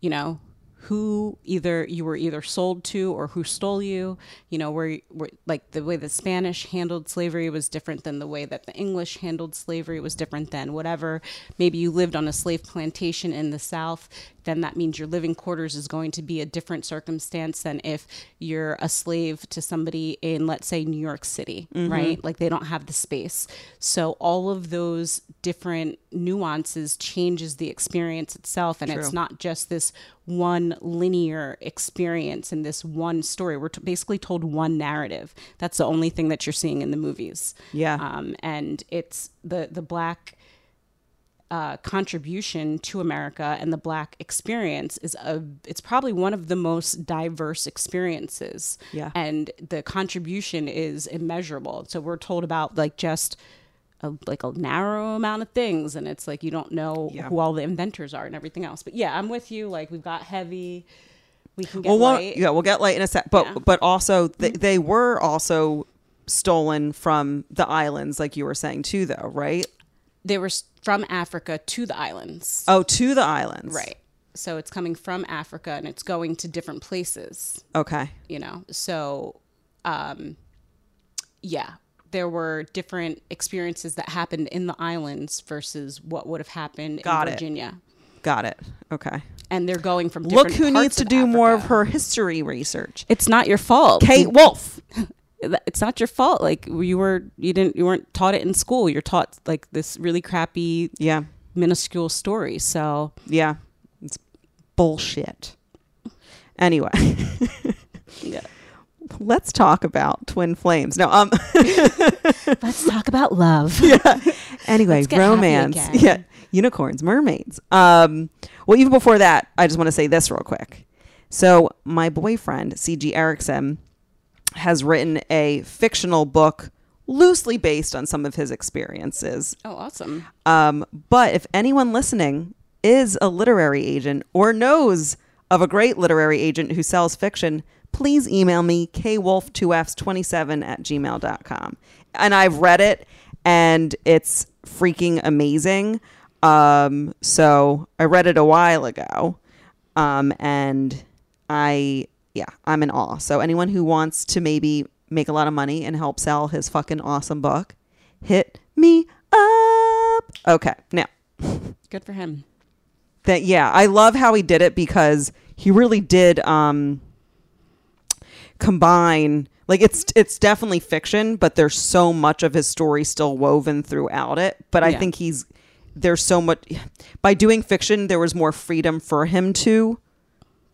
you know, who either you were either sold to or who stole you. You know, where, where like the way the Spanish handled slavery was different than the way that the English handled slavery was different than whatever. Maybe you lived on a slave plantation in the South, then that means your living quarters is going to be a different circumstance than if you're a slave to somebody in, let's say, New York City, right? Like they don't have the space. So all of those different nuances changes the experience itself, and it's not just this one linear experience in this one story. We're t- basically told one narrative. That's the only thing that you're seeing in the movies. Yeah. Um, and it's the the black uh, contribution to America and the black experience is a it's probably one of the most diverse experiences. Yeah. And the contribution is immeasurable. So we're told about like just a, like a narrow amount of things and it's like you don't know Yeah. who all the inventors are and everything else. But yeah, I'm with you. Like we've got heavy we can get well, light. yeah, we'll get light in a sec. But Yeah. Mm-hmm. but also they, they were also stolen from the islands, like you were saying too, though, right? They were from Africa to the islands. Oh, to the islands, Right. So it's coming from Africa and it's going to different places. Okay, you know so um yeah there were different experiences that happened in the islands versus what would have happened Got in it. Virginia got it. Okay, and they're going from look who needs to do more of her history research. it's not your fault Kate Wolf. it's not your fault like you were you didn't you weren't taught it in school you're taught like this really crappy Yeah, minuscule story so yeah, it's bullshit. Anyway. yeah. Let's talk about twin flames. No, um, let's talk about love Yeah. anyway, Let's get happy romance. Yeah, unicorns, mermaids. Um, well, even before that, I just want to say this real quick. So, my boyfriend, CG Erickson, has written a fictional book loosely based on some of his experiences. oh awesome Um, but if anyone listening is a literary agent or knows of a great literary agent who sells fiction, please email me kwolf2fs27 at gmail.com. And I've read it and it's freaking amazing. Um, so I read it a while ago. Um, and I, yeah, I'm in awe. So anyone who wants to maybe make a lot of money and help sell his fucking awesome book, hit me up. Okay. Now, good for him that yeah, I love how he did it because he really did um combine like it's it's definitely fiction, but there's so much of his story still woven throughout it. But I Yeah. think he's there's so much by doing fiction there was more freedom for him to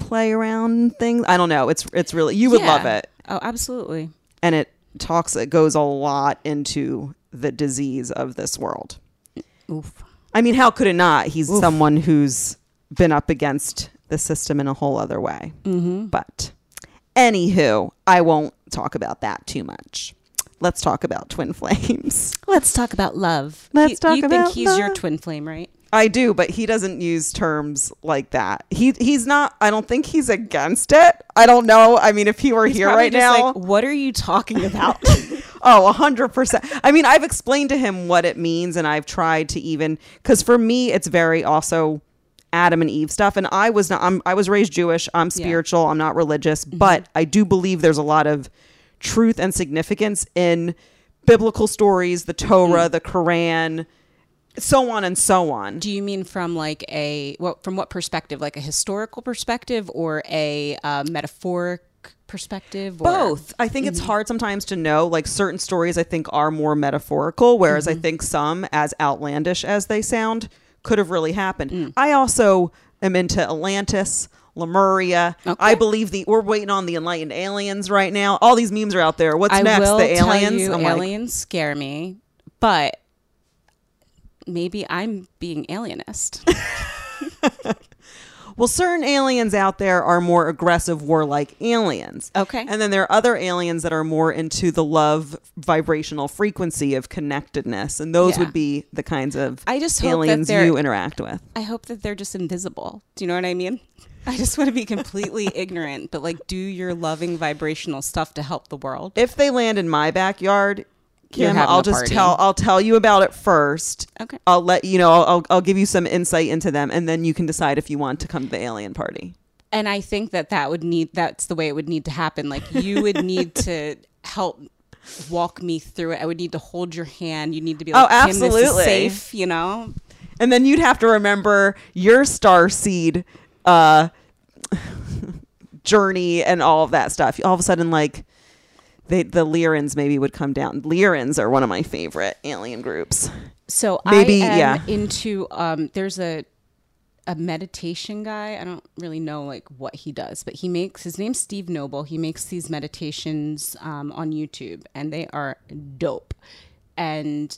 play around things. I don't know. It's it's really you would Yeah. love it. oh absolutely And it talks it goes a lot into the disease of this world. oof I mean, how could it not? He's someone who's been up against the system in a whole other way. Mm-hmm. But anywho, I won't talk about that too much. Let's talk about twin flames. Let's talk about love. Let's you, talk you about think he's your twin flame, right? I do, but he doesn't use terms like that. He he's not. I don't think he's against it. I don't know. I mean, if he were here right now, like, what are you talking about? Oh, a hundred percent. I mean, I've explained to him what it means, and I've tried to even because for me, it's very also Adam and Eve stuff. And I was not. I'm, I was raised Jewish. I'm spiritual. I'm not religious, mm-hmm. but I do believe there's a lot of truth and significance in biblical stories, the Torah, mm. the Quran, so on and so on. Do you mean from like a what? From what perspective? Like a historical perspective or a uh, metaphoric perspective? Or? Both. I think it's mm-hmm. hard sometimes to know. Like certain stories, I think are more metaphorical, whereas I mm-hmm. think some, as outlandish as they sound, could have really happened. Mm. I also am into Atlantis. Lemuria. Okay. I believe the we're waiting on the enlightened aliens right now. All these memes are out there. What's I next? the aliens. you, I'm like, aliens scare me, but maybe I'm being alienist. Well, certain aliens out there are more aggressive, warlike aliens. Okay. And then there are other aliens that are more into the love vibrational frequency of connectedness. And those Yeah. would be the kinds of I just aliens you interact with. I hope that they're just invisible. Do you know what I mean? I just want to be completely ignorant, but like do your loving vibrational stuff to help the world. If they land in my backyard, Kim, I'll just party. tell I'll tell you about it first. Okay. I'll let you know. I'll, I'll give you some insight into them, and then you can decide if you want to come to the alien party. and I think that that would need that's the way it would need to happen. Like you would need to help walk me through it. I would need to hold your hand. You need to be oh, like, Oh, this is absolutely. safe. You know, And then you'd have to remember your star seed uh, journey and all of that stuff. All of a sudden, like they, the Lyrans maybe would come down. Lyrans are one of my favorite alien groups. So Maybe, I am yeah. into um there's a a meditation guy. I don't really know like what he does, but he makes his name's Steve Nobel. He makes these meditations um, on YouTube and they are dope. And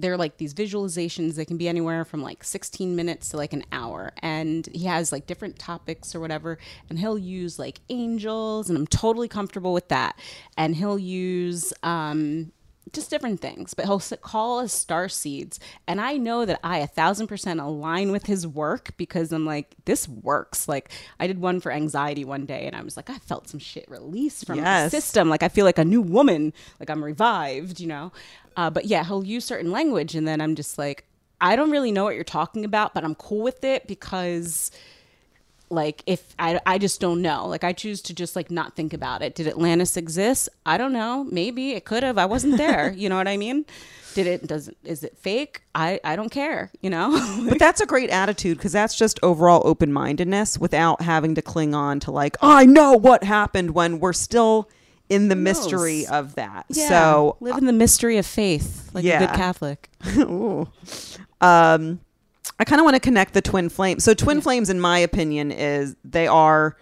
they're like these visualizations they can be anywhere from like 16 minutes to like an hour. And he has like different topics or whatever and he'll use like angels and i'm totally comfortable with that. And he'll use um just different things but he'll call us star seeds. And i know that i a thousand percent align with his work because i'm like this works. Like i did one for anxiety one day and i was like i felt some shit release from Yes. the system. Like i feel like a new woman. Like i'm revived you know uh, but yeah he'll use certain language and then i'm just like i don't really know what you're talking about but i'm cool with it because like if I, I just don't know. Like i choose to just like not think about it. Did atlantis exist? I don't know. Maybe. It could have. I wasn't there. You know what i mean? Did it does is it fake? I i don't care you know? But that's a great attitude because that's just overall open mindedness without having to cling on to like I know what happened when we're still in the mystery of that. Yeah, So live in the mystery of faith like a good catholic Ooh. Um, I kind of want to connect the twin flames. So, twin flames, in my opinion, is they are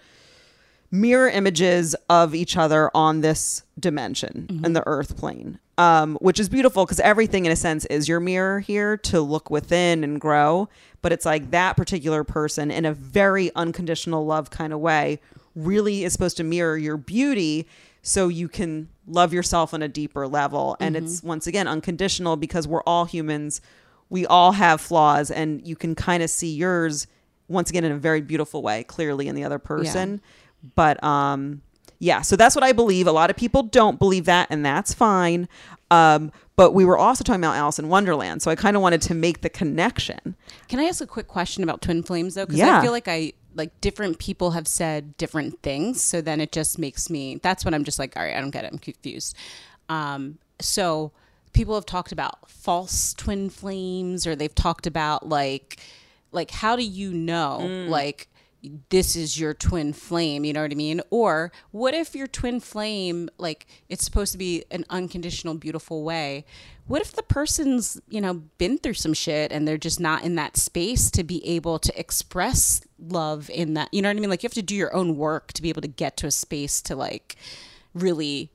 mirror images of each other on this dimension in the Earth plane, um, which is beautiful because everything, in a sense, is your mirror here to look within and grow. But it's like that particular person, in a very unconditional love kind of way, really is supposed to mirror your beauty so you can love yourself on a deeper level. And it's once again unconditional because we're all humans. We all have flaws, and you can kind of see yours once again in a very beautiful way, clearly in the other person. But um, yeah, so that's what I believe. A lot of people don't believe that, and that's fine. Um, but we were also talking about Alice in Wonderland, so I kind of wanted to make the connection. Can I ask a quick question about twin flames though? Because Yeah. I feel like I like different people have said different things, so then it just makes me. That's when I'm just like, all right, I don't get it. I'm confused. Um, so people have talked about false twin flames, or they've talked about like, like how do you know like this is your twin flame you know what i mean? Or what if your twin flame like it's supposed to be an unconditional beautiful way? What if the person's you know been through some shit and they're just not in that space to be able to express love in that you know what i mean? Like you have to do your own work to be able to get to a space to like really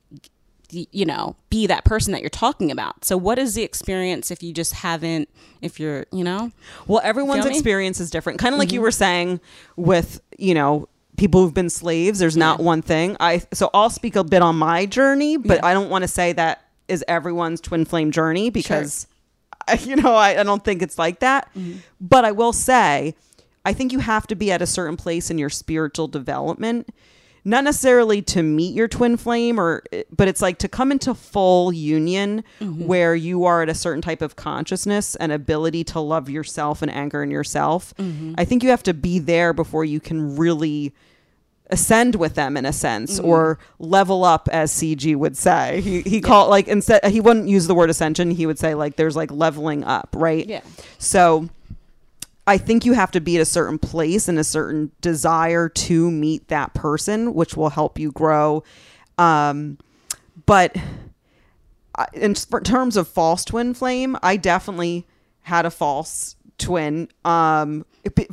you know be that person that you're talking about so what is the experience if you just haven't if you're you know Well, everyone's me? experience is different. Kind of like you mm-hmm. were saying with, you know, people who've been slaves, there's not one thing. I so I'll speak a bit on my journey, but Yeah. I don't want to say that is everyone's twin flame journey because I, you know, I, I don't think it's like that. Mm-hmm. But I will say I think you have to be at a certain place in your spiritual development not necessarily to meet your twin flame or but it's like to come into full union mm-hmm. where you are at a certain type of consciousness and ability to love yourself and anchor in yourself. Mm-hmm. I think you have to be there before you can really ascend with them in a sense mm-hmm. or level up as cg would say. He, he called like instead he wouldn't use the word ascension. He would say like there's like leveling up right? Yeah. so I think you have to be at a certain place and a certain desire to meet that person, which will help you grow. Um, but in terms of false twin flame, I definitely had a false twin. Um,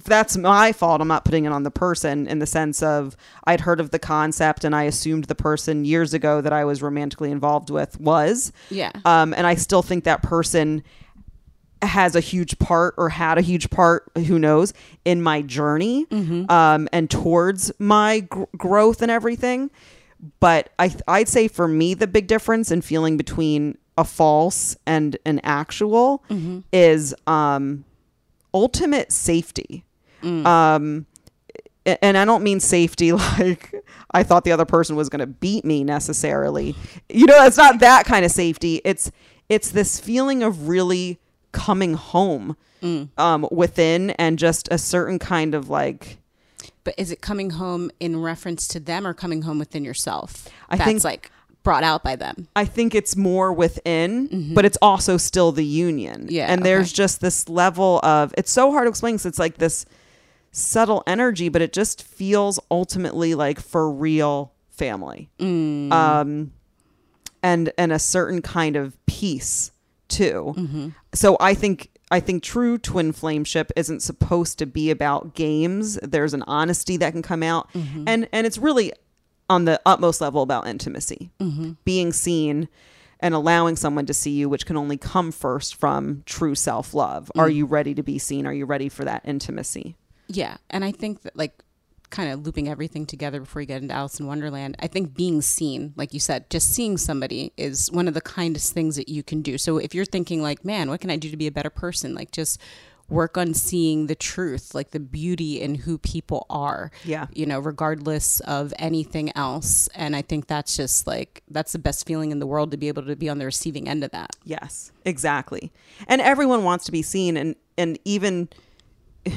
that's my fault, I'm not putting it on the person in the sense of I'd heard of the concept and I assumed the person years ago that I was romantically involved with was. Yeah. Um, and I still think that person has a huge part or had a huge part who knows in my journey um, and towards my gr- growth and everything. But I, i'd say for me the big difference in feeling between a false and an actual is um, ultimate safety. Um, and I don't mean safety like I thought the other person was going to beat me necessarily. You know, it's not that kind of safety. It's it's this feeling of really coming home um, within and just a certain kind of like But is it coming home in reference to them or coming home within yourself? I That's think- like brought out by them. I think it's more within, but it's also still the union. Mm-hmm. Yeah, And there's okay. just this level of it's so hard to explain because it's like this subtle energy, but it just feels ultimately like for real family. Mm. Um and and a certain kind of peace too. Mm-hmm. So I think I think true twin flameship isn't supposed to be about games. There's an honesty that can come out, Mm-hmm. and and it's really on the utmost level about intimacy, Mm-hmm. being seen, and allowing someone to see you, which can only come first from true self love. Are Mm. you ready to be seen? Are you ready for that intimacy? Yeah, and I think that like kind of looping everything together before you get into Alice in Wonderland, I think being seen, like you said, just seeing somebody is one of the kindest things that you can do. So if you're thinking like, man, what can I do to be a better person? Like just work on seeing the truth, like the beauty in who people are. Yeah. You know, regardless of anything else. And I think that's just like that's the best feeling in the world to be able to be on the receiving end of that. Yes, exactly. And everyone wants to be seen and and even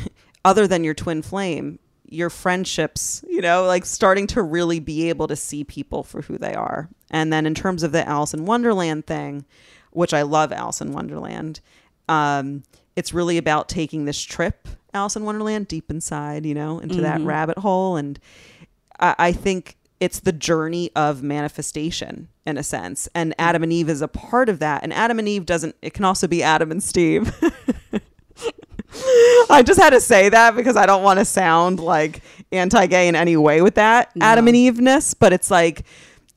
other than your twin flame, your friendships, you know, like starting to really be able to see people for who they are. And then in terms of the Alice in Wonderland thing, which I love Alice in Wonderland, um, it's really about taking this trip, Alice in Wonderland, deep inside, you know, into that rabbit hole. And I, I think it's the journey of manifestation in a sense. And Adam and Eve is a part of that. And Adam and Eve doesn't, it can also be Adam and Steve. I just had to say that because I don't want to sound like anti-gay in any way with that Adam and Eve-ness, but it's like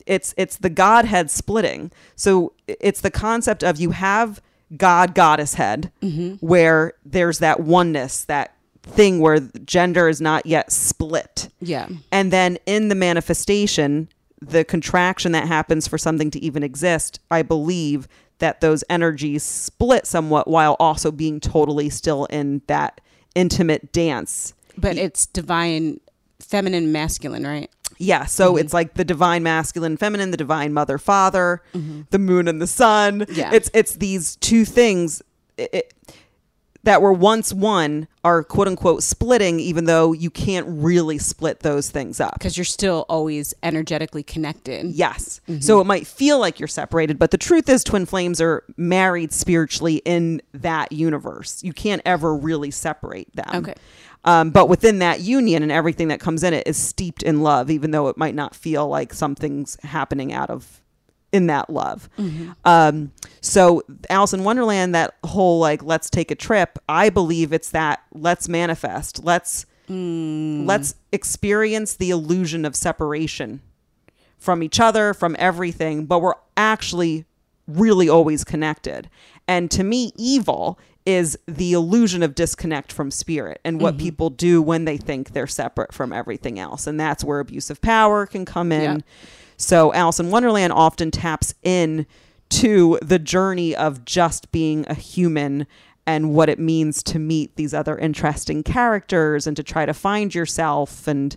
it's it's the Godhead splitting. So it's the concept of you have God goddess head mm-hmm. where there's that oneness, that thing where gender is not yet split. Yeah. And then in the manifestation, the contraction that happens for something to even exist, I believe that those energies split somewhat while also being totally still in that intimate dance. But it's divine feminine masculine, right? Yeah, so mm-hmm. it's like the divine masculine, feminine, the divine mother, father, mm-hmm. the moon and the sun. Yeah. It's it's these two things it, it- that were once one are quote unquote splitting, even though you can't really split those things up. because you're still always energetically connected. Yes. So it might feel like you're separated, but the truth is, twin flames are married spiritually in that universe. You can't ever really separate them. Okay. Um, but within that union and everything that comes in it is steeped in love, even though it might not feel like something's happening out of in that love. Mm-hmm. Um, so Alice in Wonderland, that whole like let's take a trip. I believe it's that let's manifest. Let's mm. let's experience the illusion of separation from each other, from everything, but we're actually really always connected. And to me, evil is the illusion of disconnect from spirit and what mm-hmm. people do when they think they're separate from everything else. And that's where abuse of power can come in. So Alice in Wonderland often taps in to the journey of just being a human and what it means to meet these other interesting characters and to try to find yourself and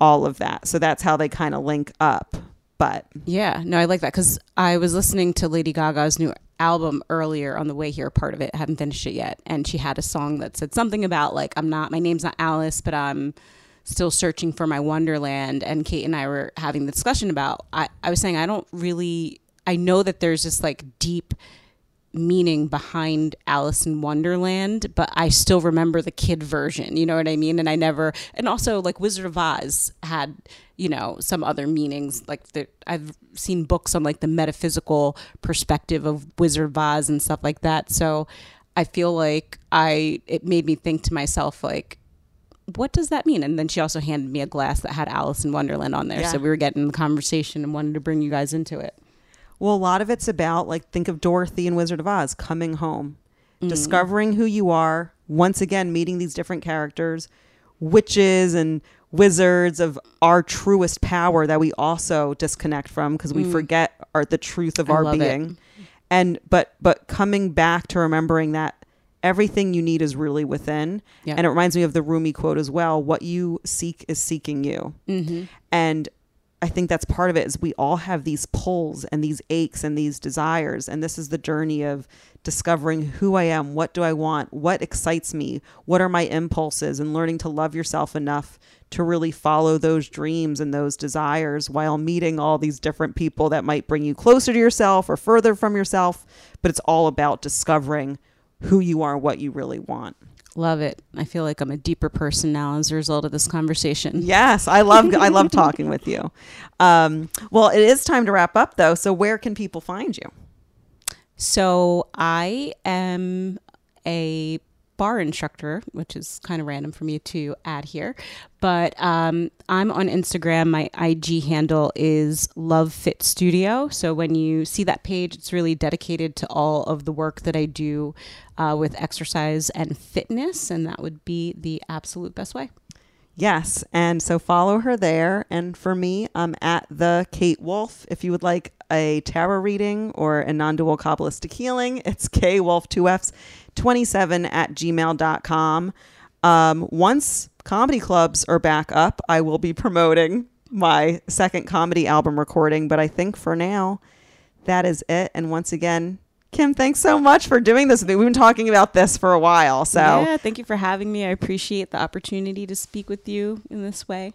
all of that. So that's how they kind of link up. But Yeah, no, I like that because I was listening to Lady Gaga's new album earlier on the way here, part of it, I haven't finished it yet. And she had a song that said something about, like, I'm not, my name's not Alice, but I'm still searching for my Wonderland. And Kate and I were having the discussion about, I, I was saying, I don't really, I know that there's this like deep meaning behind Alice in Wonderland, but I still remember the kid version. You know what I mean? And I never, and also like Wizard of Oz had, you know, some other meanings. Like the, I've seen books on like the metaphysical perspective of Wizard of Oz and stuff like that. So I feel like I, it made me think to myself, like, what does that mean? And then she also handed me a glass that had Alice in Wonderland on there. Yeah. So we were getting the conversation and wanted to bring you guys into it. Well, a lot of it's about like think of Dorothy and Wizard of Oz coming home, mm-hmm. discovering who you are, once again meeting these different characters, witches and wizards of our truest power that we also disconnect from because we mm. forget are the truth of I our love it. being. And but but coming back to remembering that everything you need is really within. Yeah. And it reminds me of the Rumi quote as well, what you seek is seeking you. Mm-hmm. And I think that's part of it is we all have these pulls and these aches and these desires and this is the journey of discovering who I am, what do I want, what excites me, what are my impulses and learning to love yourself enough to really follow those dreams and those desires while meeting all these different people that might bring you closer to yourself or further from yourself, but it's all about discovering who you are, what you really want. Love it. I feel like I'm a deeper person now as a result of this conversation. Yes, I love I love talking with you. Um, well, it is time to wrap up though. So where can people find you? So I am a barre instructor, which is kind of random for me to add here. But um, I'm on Instagram. My IG handle is Love Fit Studio. So when you see that page, it's really dedicated to all of the work that I do uh, with exercise and fitness, and that would be the absolute best way. Yes, and so follow her there. And for me, I'm at the Kate Wolf. If you would like a tarot reading or a non-dual kabbalistic healing, it's K Wolf two Fs 27 at gmail.com. Um, once comedy clubs are back up, I will be promoting my second comedy album recording. But I think for now, that is it. And once again, Kim, thanks so much for doing this with me. We've been talking about this for a while. So, Yeah, thank you for having me. I appreciate the opportunity to speak with you in this way.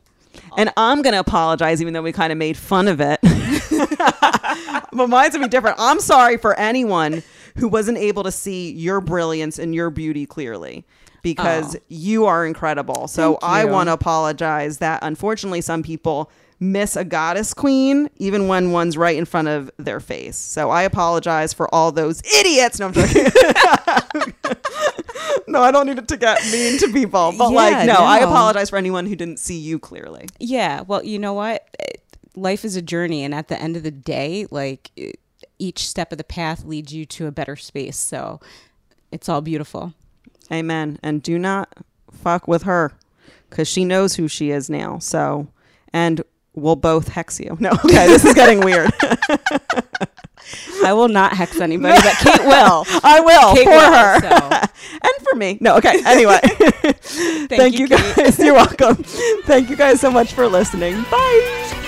and I'm going to apologize, even though we kind of made fun of it. but mine's to be different. I'm sorry for anyone who wasn't able to see your brilliance and your beauty clearly because Oh. you are incredible. So I want to apologize that unfortunately some people miss a goddess queen even when one's right in front of their face. So I apologize for all those idiots. No, I'm joking. no, I don't need it to get mean to people. But like, Yeah, no, I apologize for anyone who didn't see you clearly. Yeah, well, you know what? Life is a journey, and at the end of the day, like it- each step of the path leads you to a better space. So it's all beautiful. Amen. And do not fuck with her because she knows who she is now. So, and we'll both hex you. No, okay, this is getting weird. I will not hex anybody, but Kate will. I will Kate for will, her so. and for me. No, okay. Anyway, thank, Thank you you, guys. You're welcome. Thank you guys so much for listening. Bye.